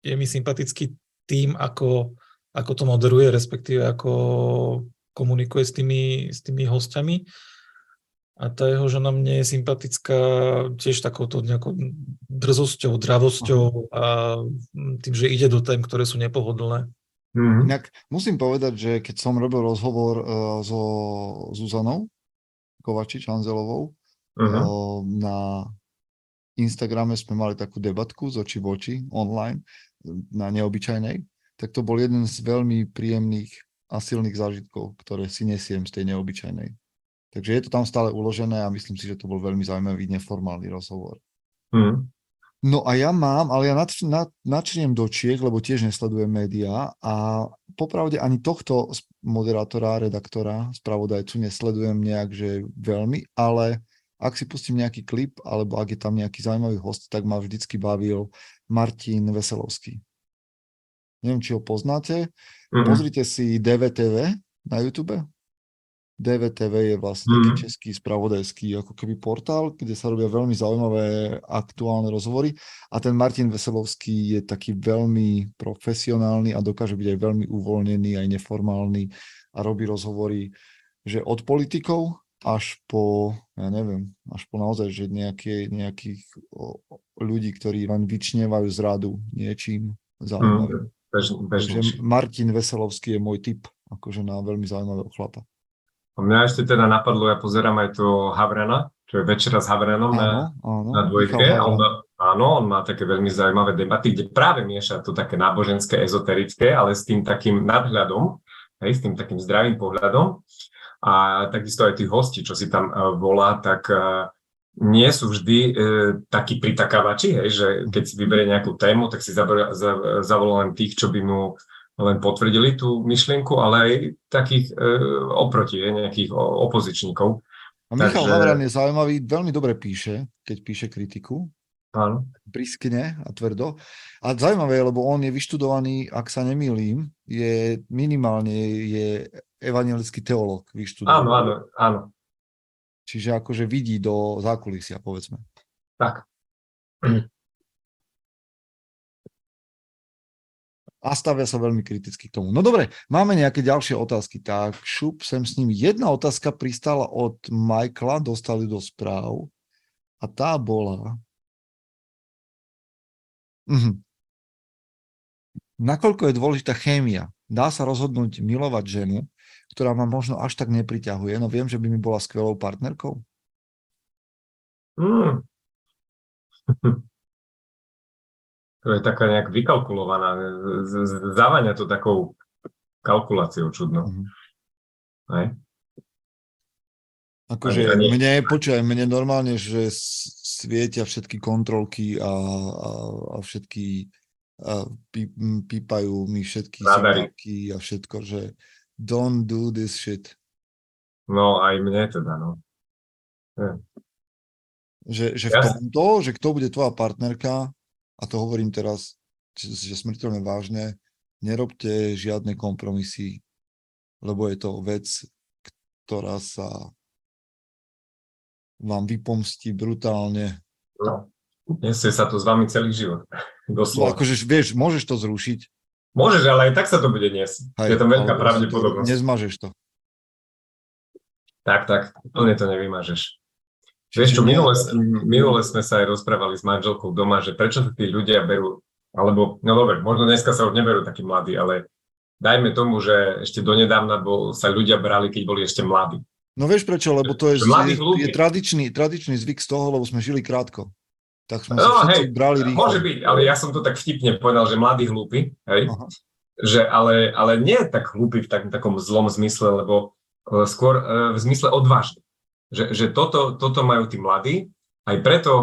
je mi sympatický tým, ako, ako to moderuje, respektíve ako komunikuje s tými, s tými hostiami. A tá jeho žena mne je sympatická tiež takouto nejakou drzosťou, dravosťou a tým, že ide do tém, ktoré sú nepohodlné. Mm-hmm. Inak musím povedať, že keď som robil rozhovor uh, so Zuzanou Kovačič Hanzelovou uh-huh. uh, na Instagrame sme mali takú debatku z oči v oči online na neobyčajnej, tak to bol jeden z veľmi príjemných a silných zážitkov, ktoré si nesiem z tej neobyčajnej. Takže je to tam stále uložené a myslím si, že to bol veľmi zaujímavý neformálny rozhovor. Mm. No a ja mám, ale ja načriem do Čiech, lebo tiež nesledujem médiá a popravde ani tohto moderátora, redaktora, spravodajcu nesledujem nejak, že veľmi, ale ak si pustím nejaký klip, alebo ak je tam nejaký zaujímavý host, tak ma vždycky bavil Martin Veselovský. Neviem, či ho poznáte. Mm-hmm. Pozrite si DVTV na YouTube. DVTV je vlastne mm. taký český spravodajský ako keby portál, kde sa robia veľmi zaujímavé aktuálne rozhovory a ten Martin Veselovský je taký veľmi profesionálny a dokáže byť aj veľmi uvoľnený, aj neformálny a robí rozhovory, že od politikov až po, ja neviem, až po naozaj, že nejaké, nejakých ľudí, ktorí len vyčnievajú z radu niečím zaujímavým. Mm, Takže Martin Veselovský je môj typ akože na veľmi zaujímavého chlapa. A mňa ešte teda napadlo, ja pozerám aj to Havrana, čo je Večera s Havranom na, áno, na dvojke. A on, áno, on má také veľmi zaujímavé debaty, kde práve mieša to také náboženské, ezoterické, ale s tým takým nadhľadom, hej, s tým takým zdravým pohľadom. A takisto aj tí hosti, čo si tam uh, volá, tak uh, nie sú vždy uh, takí pritakávači, hej, že keď si vyberie nejakú tému, tak si zavolá len tých, čo by mu len potvrdili tú myšlienku, ale aj takých e, oproti, je, nejakých opozičníkov. A Michal Takže... Havran je zaujímavý, veľmi dobre píše, keď píše kritiku. Áno. Briskne a tvrdo. A zaujímavé, lebo on je vyštudovaný, ak sa nemýlim, je minimálne je evangelický teológ vyštudovaný. Áno, áno, áno. Čiže akože vidí do zákulisia, povedzme. Tak a stavia sa veľmi kriticky k tomu. No dobre, máme nejaké ďalšie otázky, tak šup sem s ním. Jedna otázka pristala od Michaela, dostali do správ a tá bola... Mhm. Nakoľko je dôležitá chémia? Dá sa rozhodnúť milovať ženu, ktorá ma možno až tak nepriťahuje, no viem, že by mi bola skvelou partnerkou? Mm. to je taká nejak vykalkulovaná, závania to takou kalkuláciou čudno. Mm-hmm. Akože ani, ani... mne, počujem, mne normálne, že svietia všetky kontrolky a, a, a všetky a pí, pípajú mi všetky znaky a všetko, že don't do this shit. No aj mne teda, no. Je. Že, že v tomto, že kto bude tvoja partnerka, a to hovorím teraz, že smrteľne vážne, nerobte žiadne kompromisy, lebo je to vec, ktorá sa vám vypomstí brutálne. No, nesie sa to s vami celý život. Doslova. No, akože vieš, môžeš to zrušiť. Môžeš, ale aj tak sa to bude niesť. Hej, je to veľká pravdepodobnosť. Nezmažeš to. Tak, tak, úplne to nevymažeš. Vieš čo, minule, minule sme sa aj rozprávali s manželkou doma, že prečo sa tí ľudia berú, alebo, no dobre, možno dneska sa už neberú takí mladí, ale dajme tomu, že ešte donedávna bol, sa ľudia brali, keď boli ešte mladí. No vieš prečo, lebo to je, je, je tradičný, tradičný zvyk z toho, lebo sme žili krátko. Tak sme no, sa hej, brali rýchlo. Môže byť, ale ja som to tak vtipne povedal, že mladí hlúpi, hej? Že, ale, ale nie tak hlúpi v tak, takom zlom zmysle, lebo e, skôr e, v zmysle odvážny že, že toto, toto majú tí mladí, aj preto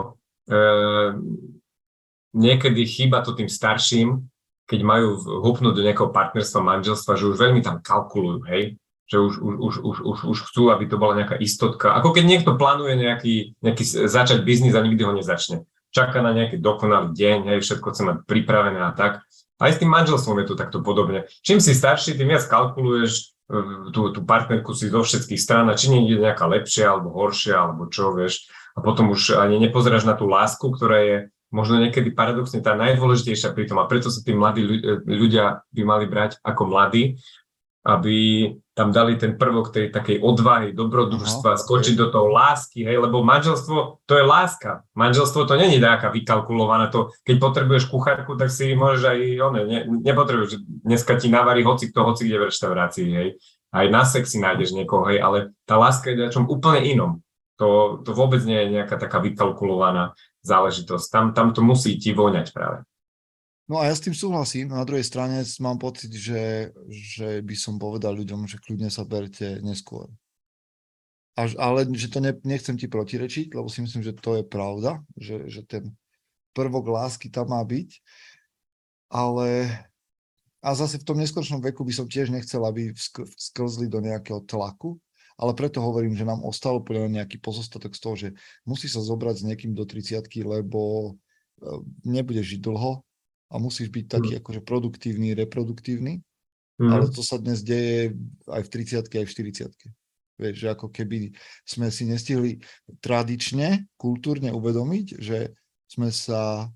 e, niekedy chýba to tým starším, keď majú hupnúť do nejakého partnerstva, manželstva, že už veľmi tam kalkulujú, hej, že už, už, už, už, už, už chcú, aby to bola nejaká istotka. Ako keď niekto plánuje nejaký, nejaký začať biznis a nikdy ho nezačne. Čaká na nejaký dokonalý deň, hej, všetko chce mať pripravené a tak. Aj s tým manželstvom je to takto podobne. Čím si starší, tým viac kalkuluješ, tú, tú partnerku si zo všetkých strán a či nie je nejaká lepšia alebo horšia alebo čo, vieš. A potom už ani nepozeráš na tú lásku, ktorá je možno niekedy paradoxne tá najdôležitejšia pri tom. A preto sa tí mladí ľudia by mali brať ako mladí, aby tam dali ten prvok tej takej odvahy, dobrodružstva, skočiť do toho lásky, hej, lebo manželstvo to je láska. Manželstvo to není nejaká vykalkulovaná, to keď potrebuješ kuchárku, tak si môžeš aj, one, ne, nepotrebuješ, dneska ti navarí hoci kto, hoci kde v reštaurácii, hej. Aj na sex si nájdeš niekoho, hej, ale tá láska je na čom úplne inom. To, to vôbec nie je nejaká taká vykalkulovaná záležitosť. Tam, tam to musí ti voňať práve. No a ja s tým súhlasím. Na druhej strane mám pocit, že, že by som povedal ľuďom, že kľudne sa berte neskôr. Až, ale že to ne, nechcem ti protirečiť, lebo si myslím, že to je pravda, že, že ten prvok lásky tam má byť. Ale a zase v tom neskôršom veku by som tiež nechcel, aby sklzli do nejakého tlaku, ale preto hovorím, že nám ostalo podľa nejaký pozostatok z toho, že musí sa zobrať s niekým do 30 lebo e, nebude žiť dlho, a musíš byť taký mm. akože produktívny, reproduktívny, mm. ale to sa dnes deje aj v 30 aj v 40 Vieš, že ako keby sme si nestihli tradične, kultúrne uvedomiť, že sme sa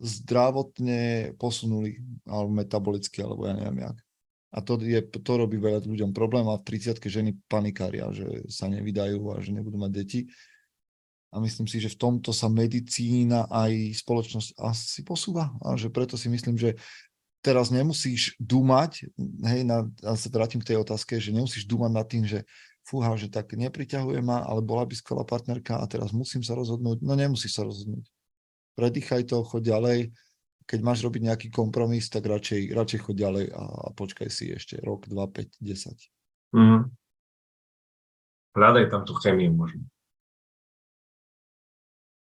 zdravotne posunuli, alebo metabolicky, alebo ja neviem jak. A to, je, to robí veľa ľuďom problém a v 30 ženy panikária, že sa nevydajú a že nebudú mať deti a myslím si, že v tomto sa medicína aj spoločnosť asi posúva a že preto si myslím, že teraz nemusíš dúmať, hej, na, a sa vrátim k tej otázke, že nemusíš dúmať nad tým, že fúha, že tak nepriťahuje ma, ale bola by skvelá partnerka a teraz musím sa rozhodnúť. No nemusíš sa rozhodnúť. Predýchaj to, choď ďalej. Keď máš robiť nejaký kompromis, tak radšej, radšej choď ďalej a, a počkaj si ešte rok, dva, 5, 10. Mm. Hľadaj tam tú chemiu možno.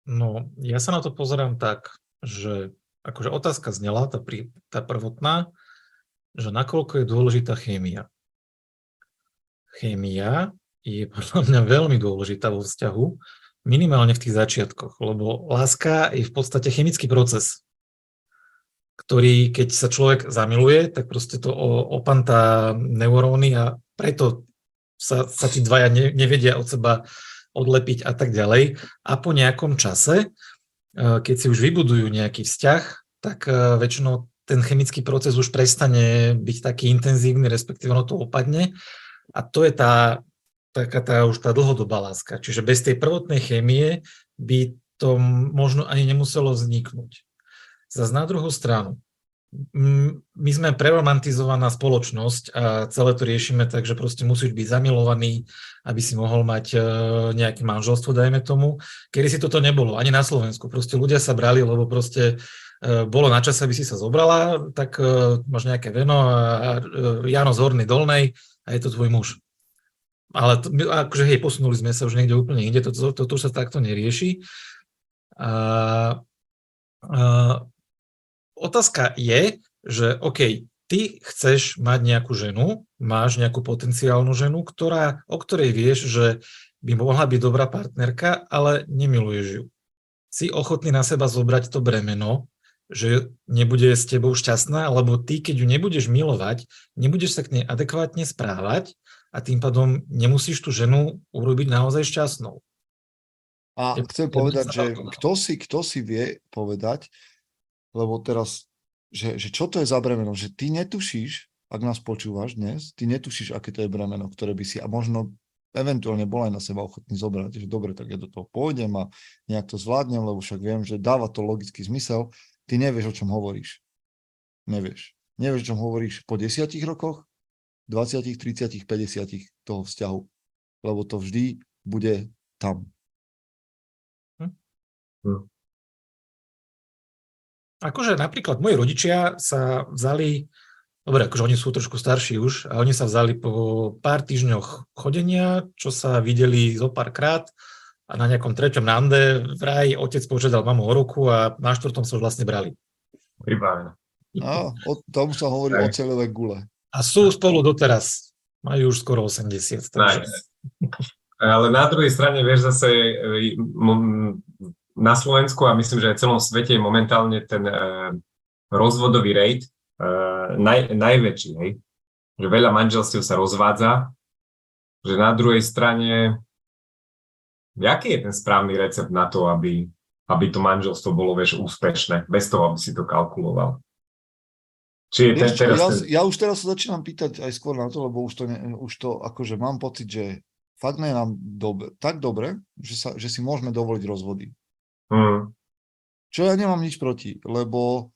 No, ja sa na to pozerám tak, že akože otázka znela, tá, prí, tá prvotná, že nakoľko je dôležitá chémia. Chémia je podľa mňa veľmi dôležitá vo vzťahu, minimálne v tých začiatkoch, lebo láska je v podstate chemický proces, ktorý, keď sa človek zamiluje, tak proste to opantá neuróny a preto sa, sa tí dvaja ne, nevedia od seba odlepiť a tak ďalej. A po nejakom čase, e, keď si už vybudujú nejaký vzťah, tak e, väčšinou ten chemický proces už prestane byť taký intenzívny, respektíve ono to opadne. A to je tá, taká tá už tá dlhodobá láska. Čiže bez tej prvotnej chémie by to možno ani nemuselo vzniknúť. Zas na druhú stranu, my sme preromantizovaná spoločnosť a celé to riešime tak, že proste musíš byť zamilovaný, aby si mohol mať e, nejaké manželstvo, dajme tomu. Kedy si toto nebolo, ani na Slovensku. Proste ľudia sa brali, lebo proste e, bolo na čase, aby si sa zobrala, tak e, máš nejaké veno a Jano z Hornej Dolnej a je to tvoj muž. Ale to, akože hej, posunuli sme sa už niekde úplne inde, toto to, to, to sa takto nerieši. A, a otázka je, že OK, ty chceš mať nejakú ženu, máš nejakú potenciálnu ženu, ktorá, o ktorej vieš, že by mohla byť dobrá partnerka, ale nemiluješ ju. Si ochotný na seba zobrať to bremeno, že nebude s tebou šťastná, lebo ty, keď ju nebudeš milovať, nebudeš sa k nej adekvátne správať a tým pádom nemusíš tú ženu urobiť naozaj šťastnou. A chcem povedať, že kto si, kto si vie povedať, lebo teraz, že, že čo to je za bremeno, že ty netušíš, ak nás počúvaš dnes, ty netušíš, aké to je bremeno, ktoré by si a možno eventuálne bol aj na seba ochotný zobrať, že dobre, tak ja do toho pôjdem a nejak to zvládnem, lebo však viem, že dáva to logický zmysel, ty nevieš, o čom hovoríš. Nevieš. Nevieš, o čom hovoríš po desiatich rokoch, 20, 30, 50 toho vzťahu. Lebo to vždy bude tam. Hm. Akože napríklad moji rodičia sa vzali, dobre, akože oni sú trošku starší už, a oni sa vzali po pár týždňoch chodenia, čo sa videli zo pár krát a na nejakom treťom rande vraj otec požiadal mamu o ruku a na štvrtom sa už vlastne brali. Vybavené. No, o tom sa hovorí o celé gule. A sú spolu doteraz. Majú už skoro 80. Takže... Ale na druhej strane, vieš, zase na Slovensku a myslím, že aj v celom svete je momentálne ten uh, rozvodový rate uh, naj, najväčší. Hej? Že veľa manželstiev sa rozvádza, že na druhej strane, aký je ten správny recept na to, aby, aby to manželstvo bolo vieš, úspešné, bez toho, aby si to kalkuloval? Či je ten, čo, teraz ja, ten... ja už teraz sa začínam pýtať aj skôr na to, lebo už to, ne, už to akože mám pocit, že fakt nie je nám dobe, tak dobre, že, sa, že si môžeme dovoliť rozvody. Mm, Čo ja nemám nič proti, lebo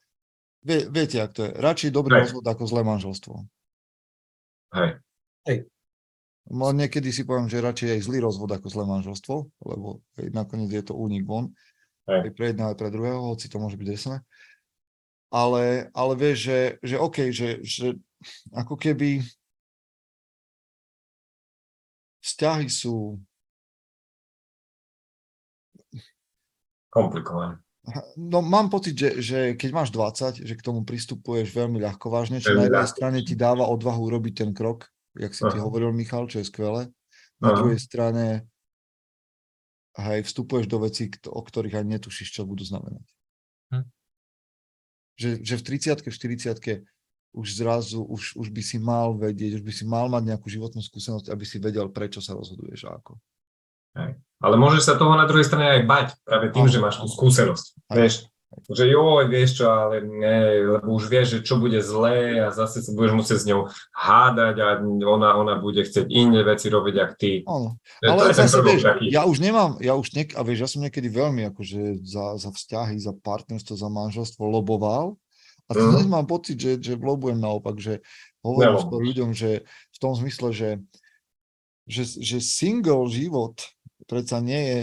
vie, viete, ak to je. Radšej dobrý Hej. rozvod ako zlé manželstvo. hej. No, niekedy si poviem, že radšej aj zlý rozvod ako zlé manželstvo, lebo hej, nakoniec je to únik von. Hej. Aj pre jedného, aj pre druhého, hoci to môže byť desné. Ale, ale vieš, že, že OK, že, že ako keby vzťahy sú Komplikované. No mám pocit, že, že keď máš 20, že k tomu pristupuješ veľmi ľahko vážne, čo na jednej strane ti dáva odvahu urobiť ten krok, jak si Aha. hovoril, Michal, čo je skvelé. Na Aha. druhej strane hej, vstupuješ do vecí, o ktorých ani netušíš, čo budú znamenať. Hm. Že, že v 30 v 40 už zrazu, už, už by si mal vedieť, už by si mal mať nejakú životnú skúsenosť, aby si vedel, prečo sa rozhoduješ a ako. Ale môžeš sa toho na druhej strane aj bať, práve tým, Áno, že máš tú skúsenosť. Aj. Vieš, že joj, vieš čo, ale ne, lebo už vieš, že čo bude zlé a zase sa budeš musieť s ňou hádať a ona, ona bude chcieť iné veci robiť, ako ty. Áno. To to Ale ten zase, vieš, taký. ja už nemám, ja už niek- a vieš, ja som niekedy veľmi akože za, za vzťahy, za partnerstvo, za manželstvo loboval a Mhm. dnes mám pocit, že, že lobujem naopak, že hovorím skôr ľuďom, že v tom zmysle, že, že, že single život predsa nie je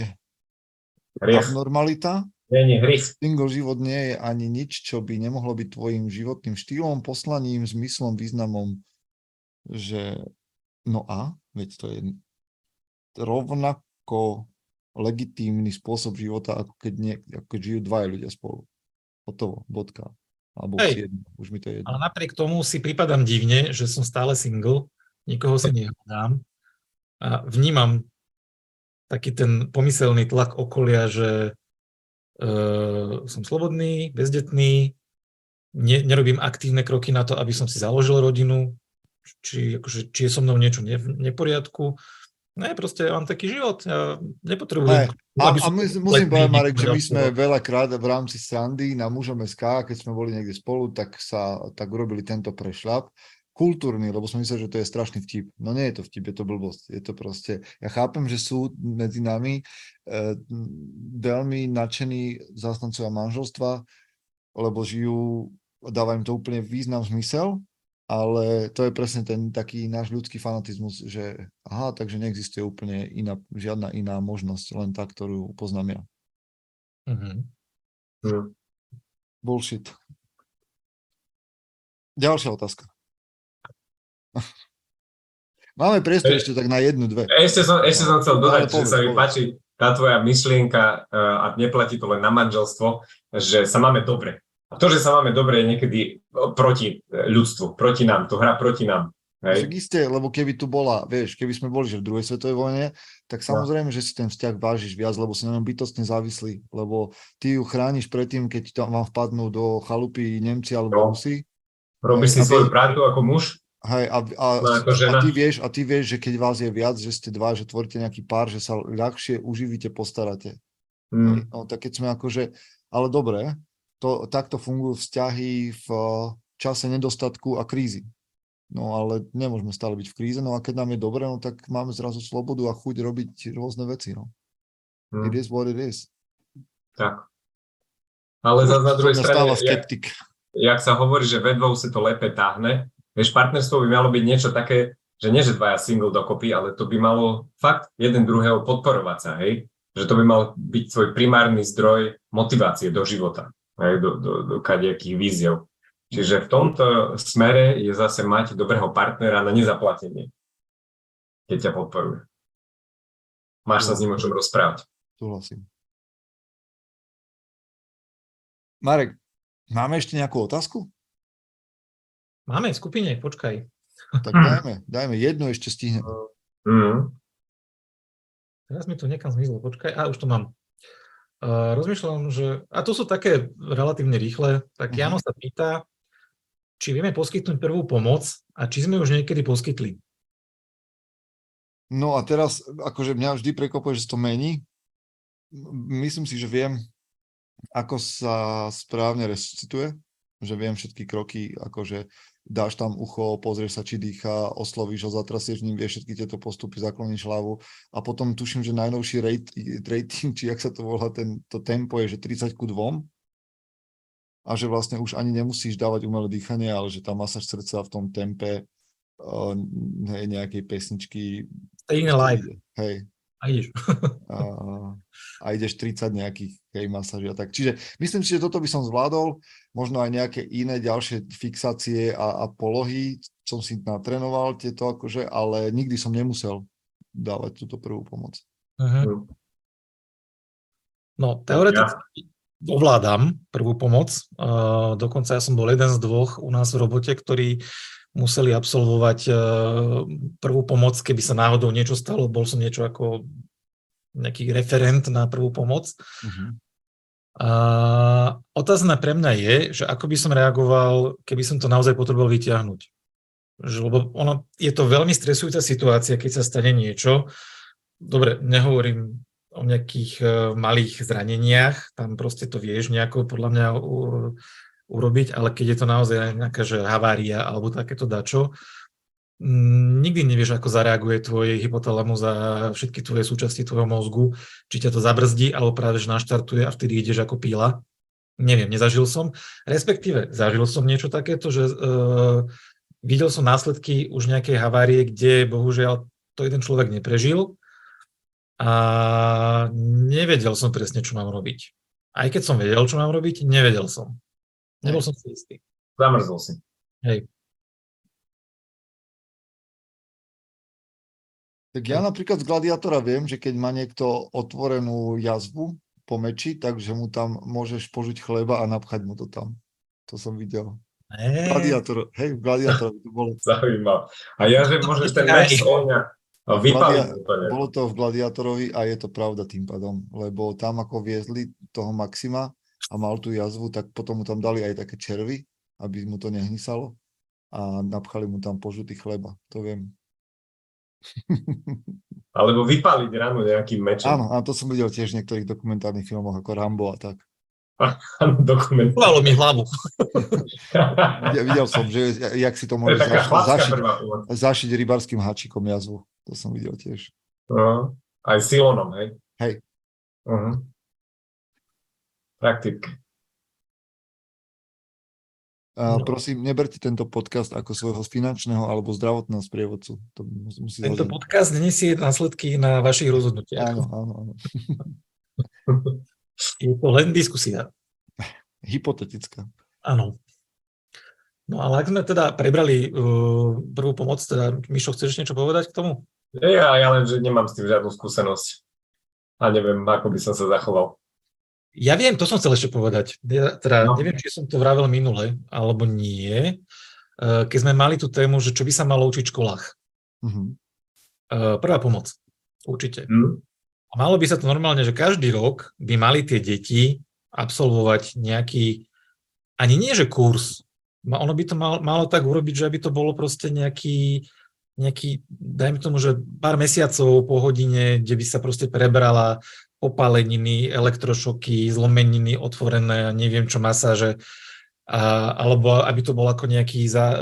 Hriech. abnormalita, Nie, nie, hriech. single život nie je ani nič, čo by nemohlo byť tvojim životným štýlom, poslaním, zmyslom, významom, že no a, veď to je rovnako legitímny spôsob života, ako keď, nie, ako keď žijú dvaja ľudia spolu. Hotovo, bodka. Alebo Hej. už jedno, už mi to je jedno. Ale napriek tomu si pripadám divne, že som stále single, nikoho si nehľadám a vnímam taký ten pomyselný tlak okolia, že uh, som slobodný, bezdetný, ne, nerobím aktívne kroky na to, aby som si založil rodinu, či, akože, či je so mnou niečo ne, v neporiadku. Ne, proste ja mám taký život, ja nepotrebujem... A, aby a som my, musím povedať, Marek, že my sme veľakrát v rámci strandy na mužom SK, keď sme boli niekde spolu, tak sa tak urobili tento prešľap. Kultúrny, lebo som myslel, že to je strašný vtip. No nie je to vtip, je to blbosť. Je to proste... Ja chápem, že sú medzi nami e, veľmi nadšení zástancovia manželstva, lebo žijú, dávajú im to úplne význam, zmysel, ale to je presne ten taký náš ľudský fanatizmus, že aha, takže neexistuje úplne iná, žiadna iná možnosť, len tá, ktorú poznám ja. Mhm. Hm. Bullshit. Ďalšia otázka. Máme priestor E- ešte tak na jednu, dve. Ešte som, ešte som chcel dodať, že sa mi páči tá tvoja myšlienka, eh, a neplatí to len na manželstvo, že sa máme dobre. A to, že sa máme dobre, je niekedy proti eh, ľudstvu, proti nám, to hrá proti nám. Však Hej? isté, lebo keby tu bola, vieš, keby sme boli že v druhej svetovej vojne, tak No. samozrejme, že si ten vzťah vážiš viac, lebo si na ňom bytostne závislý, lebo ty ju chrániš predtým, keď tam vám vpadnú do chalupy Nemci alebo No. Rusi. Robíš si Aby- svoju prácu ako muž, Hej, a, a, No, ako a, ty vieš, a ty vieš, že keď vás je viac, že ste dva, že tvoríte nejaký pár, že sa ľahšie uživíte, postaráte. hm, No tak keď sme akože, ale dobre, to, takto fungujú vzťahy v čase nedostatku a krízy. No ale nemôžeme stále byť v kríze, no a keď nám je dobre, no tak máme zrazu slobodu a chuť robiť rôzne veci, no. hm, It is what it is. tak. Ale za, na druhej strane, jak, jak sa hovorí, že vedvou sa to lepe táhne, vieš, partnerstvo by malo byť niečo také, že nie, že dvaja single dokopy, ale to by malo fakt jeden druhého podporovať sa, hej? Že to by mal byť svoj primárny zdroj motivácie do života, hej? Do, do, do kadejakých víziev. Čiže v tomto smere je zase mať dobrého partnera na nezaplatenie, keď ťa podporuje. Máš sa s ním o čom rozprávať. Súhlasím. Marek, máme ešte nejakú otázku? Máme v skupine, počkaj. Tak dajme, dajme jednu ešte stihne. Mm. Teraz mi to niekam zmizlo, počkaj. A, už to mám. Uh, rozmýšľam, že... A to sú také relatívne rýchle. Tak Mhm. Jano sa pýta, či vieme poskytnúť prvú pomoc a či sme už niekedy poskytli. No a teraz, akože mňa vždy prekvapuje, že to mení. Myslím si, že viem, ako sa správne resuscituje. že viem všetky kroky, akože dáš tam ucho, pozrieš sa, či dýcha, oslovíš ho, zatrasieš ním, vieš všetky tieto postupy, zakloníš hlavu a potom tuším, že najnovší rate, rating, či jak sa to volá, ten, to tempo je, že 30 ku 2 a že vlastne už ani nemusíš dávať umelé dýchanie, ale že tá masáž srdca v tom tempe uh, nejakej pesničky. Staying alive. Hej. A ideš. a, a ideš 30 nejakých hej, masáží a tak. Čiže myslím si, že toto by som zvládol, možno aj nejaké iné ďalšie fixácie a, a polohy, som si natrenoval tieto akože, ale nikdy som nemusel dávať túto prvú pomoc. Uh-huh. No, teoreticky, ovládam prvú pomoc. Dokonca ja som bol jeden z dvoch u nás v robote, ktorí museli absolvovať e, prvú pomoc, keby sa náhodou niečo stalo. Bol som niečo ako nejaký referent na prvú pomoc. Uh-huh. A otázna pre mňa je, že ako by som reagoval, keby som to naozaj potreboval vyťahnuť. Že, lebo ono, je to veľmi stresujúca situácia, keď sa stane niečo. Dobre, nehovorím o nejakých uh, malých zraneniach, tam proste to vieš nejako podľa mňa urobiť, ale keď je to naozaj nejaká že havária alebo takéto dačo, m, nikdy nevieš, ako zareaguje tvoj hypotalamus a všetky tvoje súčasti tvojho mozgu, či ťa to zabrzdí alebo práve že naštartuje a vtedy ideš ako píla. Neviem, nezažil som. Respektíve, zažil som niečo takéto, že uh, videl som následky už nejakej havárie, kde bohužiaľ to jeden človek neprežil, a nevedel som presne, čo mám robiť. Aj keď som vedel, čo mám robiť, nevedel som. Nebol som si istý. Zamrzol si. Hej. Tak ja napríklad z gladiátora viem, že keď má niekto otvorenú jazvu po meči, takže mu tam môžeš požiť chleba a napchať mu to tam. To som videl. Eee. Gladiátor, hej, v gladiátorovi to bolo. Zaujímavé. A ja, že môžeš ten meč z ohňa Vypaliť Gladia- bolo to v Gladiátorovi a je to pravda tým pádom, lebo tam ako viezli toho Maxima a mal tú jazvu, tak potom mu tam dali aj také červy, aby mu to nehnysalo a napchali mu tam požutý chleba, to viem. Alebo vypaliť ráno nejakým mečom. Áno, a to som videl tiež v niektorých dokumentárnych filmoch ako Rambo a tak. Áno, dokument. Uvalo mi hlavu. Ja videl som, že jak si to To môže taká zaši- zašiť, zašiť rybarským háčikom jazvu. To som videl tiež. No, aj silonom, hej? Hej. Uh-huh. Praktik. A No. prosím, neberte tento podcast ako svojho finančného alebo zdravotného sprievodcu. To mus- musí Tento zaznieť. podcast nesie následky na vašich rozhodnutiach. Áno, áno, áno. Je to len diskusia. Hypotetická. Áno. No ale ak sme teda prebrali uh, prvú pomoc, teda Mišo, chceš niečo povedať k tomu? Ja, ja len, že nemám s tým žiadnu skúsenosť. A neviem, ako by som sa zachoval. Ja viem, to som chcel ešte povedať. Ja, teda No. neviem, či som to vravel minule, alebo nie. Uh, keď sme mali tú tému, že čo by sa malo učiť v školách. Mhm. Uh, prvá pomoc. Určite. Hm? A malo by sa to normálne, že každý rok by mali tie deti absolvovať nejaký, ani nie že kurz, ono by to mal, malo tak urobiť, že aby to bolo proste nejaký, nejaký, dajme tomu, že pár mesiacov po hodine, kde by sa proste prebrala popáleniny, elektrošoky, zlomeniny otvorené, neviem čo, masáže, a, alebo aby to bol ako nejaký za, e,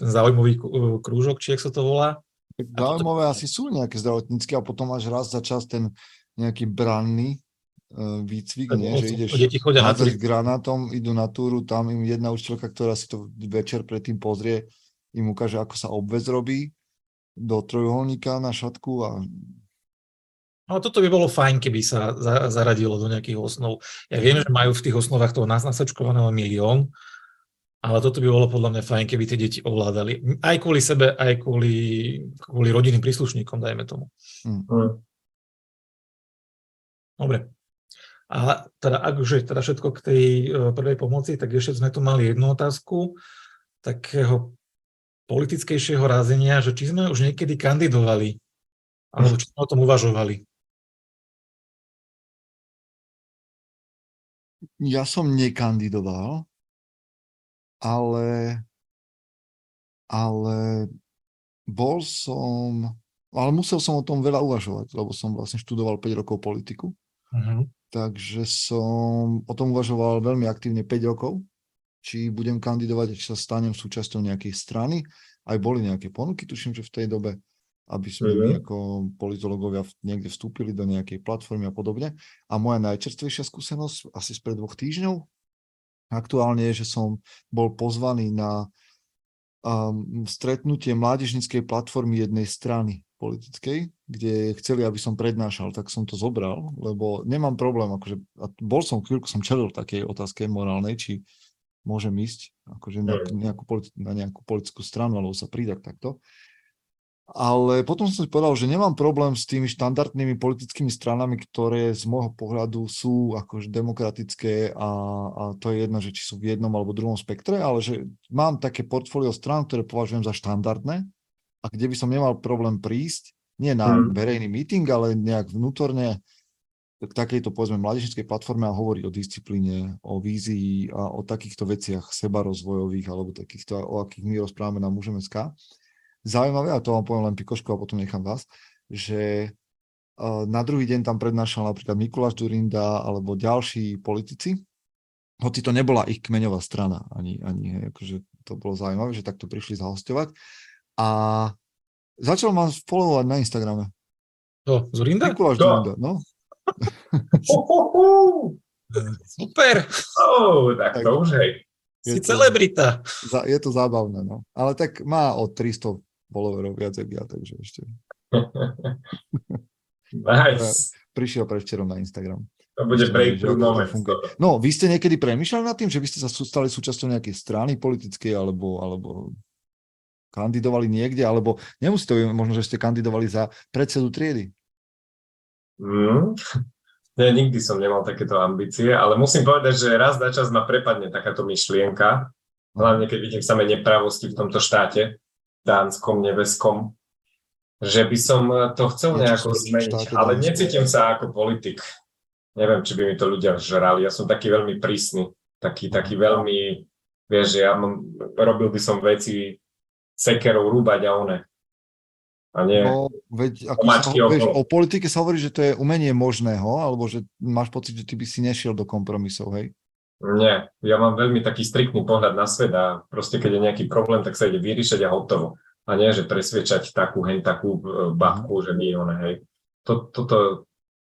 zaujímavý e, krúžok, či jak sa to volá. Zaujímavé asi sú nejaké zdravotnícke a potom až raz za čas ten nejaký branný uh, výcvik, nie? že ideš Deti chodia na túry. granátom, idú na túru, tam im jedna učiteľka, ktorá si to večer predtým pozrie, im ukáže, ako sa obvez robí do trojuholníka na šatku a Ale toto by bolo fajn, keby sa za, zaradilo do nejakých osnov. Ja viem, že majú v tých osnovách toho nas- nasačkovaného milión, ale toto by bolo podľa mňa fajn, keby tie deti ovládali. Aj kvôli sebe, aj kvôli, kvôli rodinným príslušníkom, dajme tomu. Hm. Dobre. A teda, ak už je teda všetko k tej e, prvej pomoci, tak ešte sme tu mali jednu otázku takého politickejšieho rázenia, že či sme už niekedy kandidovali, alebo či sme o tom uvažovali. Ja som nekandidoval, ale, ale bol som, ale musel som o tom veľa uvažovať, lebo som vlastne študoval 5 rokov politiku, Mhm. takže som o tom uvažoval veľmi aktívne 5 rokov či budem kandidovať, či sa stanem súčasťou nejakej strany. Aj boli nejaké ponuky, tuším, že v tej dobe, aby sme my Mhm. ako politológovia niekde vstúpili do nejakej platformy a podobne. A moja najčerstvejšia skúsenosť asi spred dvoch týždňov aktuálne je, že som bol pozvaný na um, stretnutie mládežnickej platformy jednej strany politickej, kde chceli, aby som prednášal, tak som to zobral, lebo nemám problém, akože, a bol som, chvíľku som čelil takej otázke morálnej, či môžem ísť akože na, nejakú, politi- na nejakú politickú stranu, alebo sa pridať takto. Ale potom som si povedal, že nemám problém s tými štandardnými politickými stranami, ktoré z môjho pohľadu sú akože demokratické a, a to je jedno, že či sú v jednom alebo druhom spektre, ale že mám také portfólio strán, ktoré považujem za štandardné a kde by som nemal problém prísť, nie na Mhm. verejný meeting, ale nejak vnútorne k takejto, povedzme, mládežnickej platforme a hovoriť o disciplíne, o vízii a o takýchto veciach sebarozvojových alebo takýchto, o akých my rozprávame na Môžeme.sk. Zaujímavé, a to vám poviem len pikošku a potom nechám vás, že uh, na druhý deň tam prednášal napríklad Mikuláš Durinda alebo ďalší politici, hoci to nebola ich kmeňová strana, ani, ani hej, akože to bolo zaujímavé, že takto prišli zahostovať. A začal ma followovať na Instagrame. To, Zurinda? Mikuláš To. Durinda, no. Super, Oh, tak Tak. to už hej. si Je to- celebrita. Za, je to zábavné, no. Ale tak má od 300 followerov viac jak ja, takže ešte Nice. prišiel prevčerom na Instagram. To bude breakthrough moment. No, vy ste niekedy premýšľali nad tým, že by ste sa stali súčasťou nejakej strany politickej alebo, alebo kandidovali niekde, alebo nemusí to byť možno, že ste kandidovali za predsedu triedy. Mm. Nie, nikdy som nemal takéto ambície, ale musím povedať, že raz za čas ma prepadne takáto myšlienka, hlavne keď vidím samé nepravosti v tomto štáte, dánskom, nebeskom, že by som to chcel nejako zmeniť, ale necítim sa ako politik. Neviem, či by mi to ľudia žrali. Ja som taký veľmi prísny, taký, taký veľmi, vieš, ja mám, robil by som veci sekerou rúbať a one. A nie, No, veď ako sa, vieš, o politike sa hovorí, že to je umenie možného, alebo že máš pocit, že ty by si nešiel do kompromisov, hej? Nie, ja mám veľmi taký striktný pohľad na svet a proste keď je nejaký problém, tak sa ide vyriešať a hotovo. A nie, že presviečať takú, hen takú e, babku, že nie ona, hej. To, toto,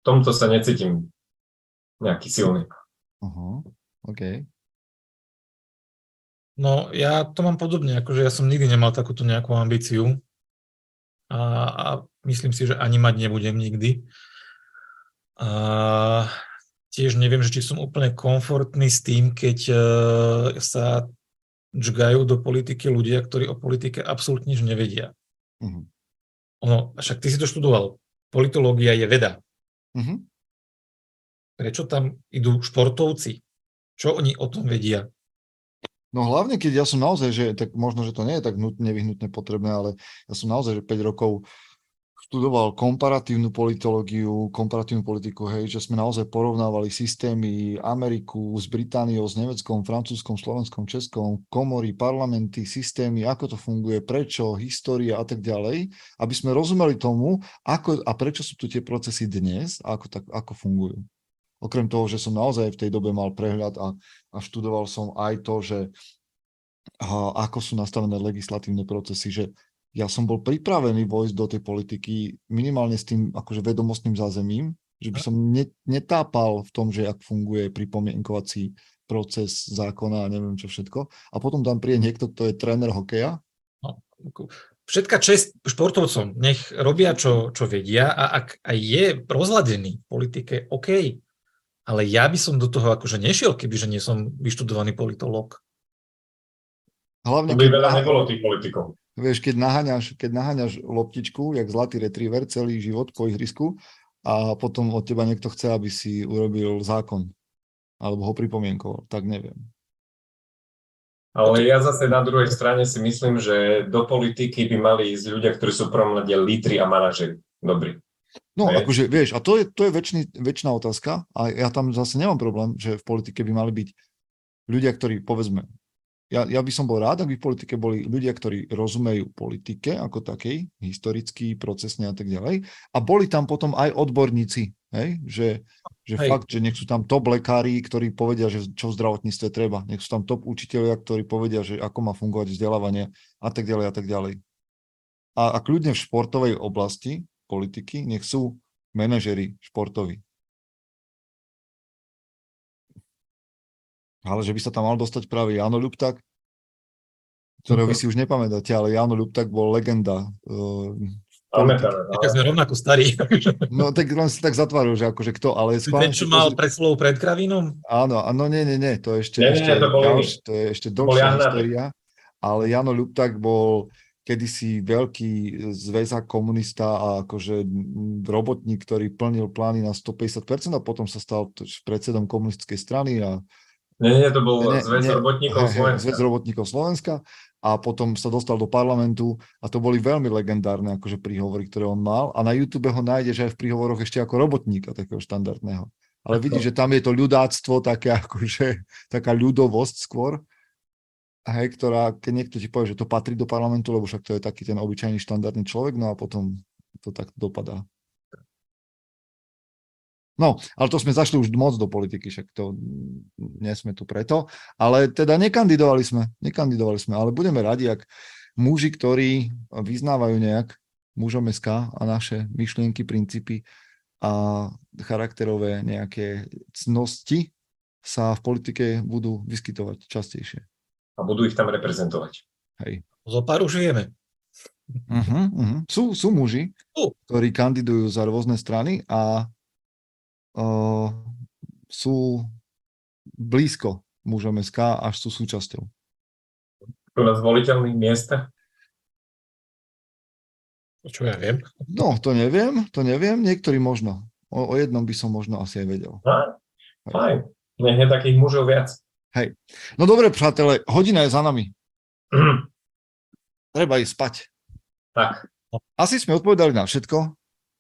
tomto sa necítim nejaký silný. Aha, OK. No, ja to mám podobne, akože ja som nikdy nemal takúto nejakú ambíciu a, a myslím si, že ani mať nebudem nikdy. A tiež neviem, že či som úplne komfortný s tým, keď e, sa džgajú do politiky ľudia, ktorí o politike absolútne nič nevedia. Mhm. Ono, však ty si to študoval. Politológia je veda. Mhm. Prečo tam idú športovci? Čo oni o tom vedia? No hlavne, keď ja som naozaj, že tak možno, že to nie je tak nut- nevyhnutne potrebné, ale ja som naozaj, že 5 rokov študoval komparatívnu politológiu, komparatívnu politiku, hej, že sme naozaj porovnávali systémy Ameriku s Britániou, s Nemeckom, Francúzskom, Slovenskom, Českom, komory, parlamenty, systémy, ako to funguje, prečo, história a tak ďalej, aby sme rozumeli tomu, ako a prečo sú tu tie procesy dnes a ako, tak, ako fungujú. Okrem toho, že som naozaj v tej dobe mal prehľad a, a študoval som aj to, že a, ako sú nastavené legislatívne procesy, že ja som bol pripravený vojsť do tej politiky minimálne s tým akože vedomostným zázemím, že by som ne, netápal v tom, že ak funguje pripomienkovací proces zákona a neviem čo všetko. A potom tam príde niekto, kto je tréner hokeja. Všetka čest športovcom, nech robia, čo, čo vedia a ak aj je rozladený v politike, OK. Ale ja by som do toho akože nešiel, kebyže nie som vyštudovaný politológ. Hlavne, To by veľa nebolo tých politikov. Vieš, keď, naháňaš, keď naháňaš loptičku, jak zlatý retriever, celý život po ihrisku a potom od teba niekto chce, aby si urobil zákon alebo ho pripomienkoval, tak neviem. Ale ja zase na druhej strane si myslím, že do politiky by mali ísť ľudia, ktorí sú prvom rade lídri a manažeri. Dobrí. No, Hej. akože, vieš, a to je, to je väčší, väčšiná otázka a ja tam zase nemám problém, že v politike by mali byť ľudia, ktorí, povedzme, ja, ja by som bol rád, ak by v politike boli ľudia, ktorí rozumejú politike ako takej, historicky, procesne a tak ďalej, a boli tam potom aj odborníci, hej? Že, že Hej. fakt, že nech sú tam top lekári, ktorí povedia, že čo v zdravotníctve treba. Nech sú tam top učiteľia, ktorí povedia, že ako má fungovať vzdelávanie a tak ďalej a tak ďalej. A, a kľudne v športovej oblasti politiky nech sú manažeri športoví. Ale že by sa tam mal dostať práve Jano Ľuptak, ktorého vy si už nepamätáte, ale Jano Ľuptak bol legenda. uh, Pamätáme, no. Tak sme rovnako starí. No tak len si tak zatváril, že akože kto, ale Ten, čo mal pozri- pred slovo pred kravínom? Áno, áno, nie, nie, nie, to je ešte, Nie, nie, ešte to bol iný. ďalš- to je ešte dlhšia história, ale Jano Ľuptak bol kedysi veľký zväzák komunista a akože robotník, ktorý plnil plány na 150% a potom sa stal predsedom komunistickej strany a Nie, nie, to bol Nie, Zväz robotníkov hej, Slovenska. Zväz robotníkov Slovenska a potom sa dostal do parlamentu a to boli veľmi legendárne akože príhovory, ktoré on mal a na YouTube ho nájdeš aj v príhovoroch ešte ako robotníka takého štandardného. Ale vidíš, že tam je to ľudáctvo, také akože, taká ľudovosť skôr, hej, ktorá, keď niekto ti povie, že to patrí do parlamentu, lebo však to je taký ten obyčajný štandardný človek, no a potom to tak dopadá. No, ale to sme zašli už moc do politiky, však to nie sme tu preto. Ale teda nekandidovali sme, nekandidovali sme, ale budeme radi, ak muži, ktorí vyznávajú nejak mužom SK a naše myšlienky, princípy a charakterové nejaké cnosti sa v politike budú vyskytovať častejšie. A budú ich tam reprezentovať. Hej. Zo pár už vieme. Uh-huh, uh-huh. Sú, sú muži, Sú. ktorí kandidujú za rôzne strany a uh, sú blízko mužom SK, až sú súčasťou. Sú na zvoliteľných miestach. Čo ja viem. No, to neviem, to neviem, niektorí možno. O, o jednom by som možno asi aj vedel. No, fajn. Nech je takých mužov viac. No dobre, přátelé, hodina je za nami. Treba ísť spať. tak, Asi sme odpovedali na všetko.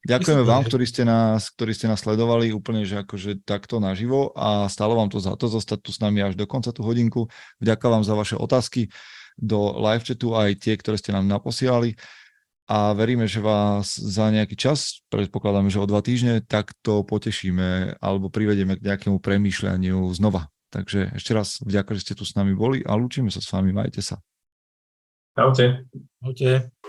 Ďakujeme vám, ktorí ste, nás, ktorí ste nás sledovali úplne, že akože takto naživo a stalo vám to za to zostať tu s nami až do konca tú hodinku. Vďaka vám za vaše otázky do live chatu aj tie, ktoré ste nám naposielali a veríme, že vás za nejaký čas, predpokladáme, že o dva týždne, takto potešíme alebo privedieme k nejakému premýšľaniu znova. Takže ešte raz vďaka, že ste tu s nami boli a lúčime sa s vami, majte sa. čaute. Čaute.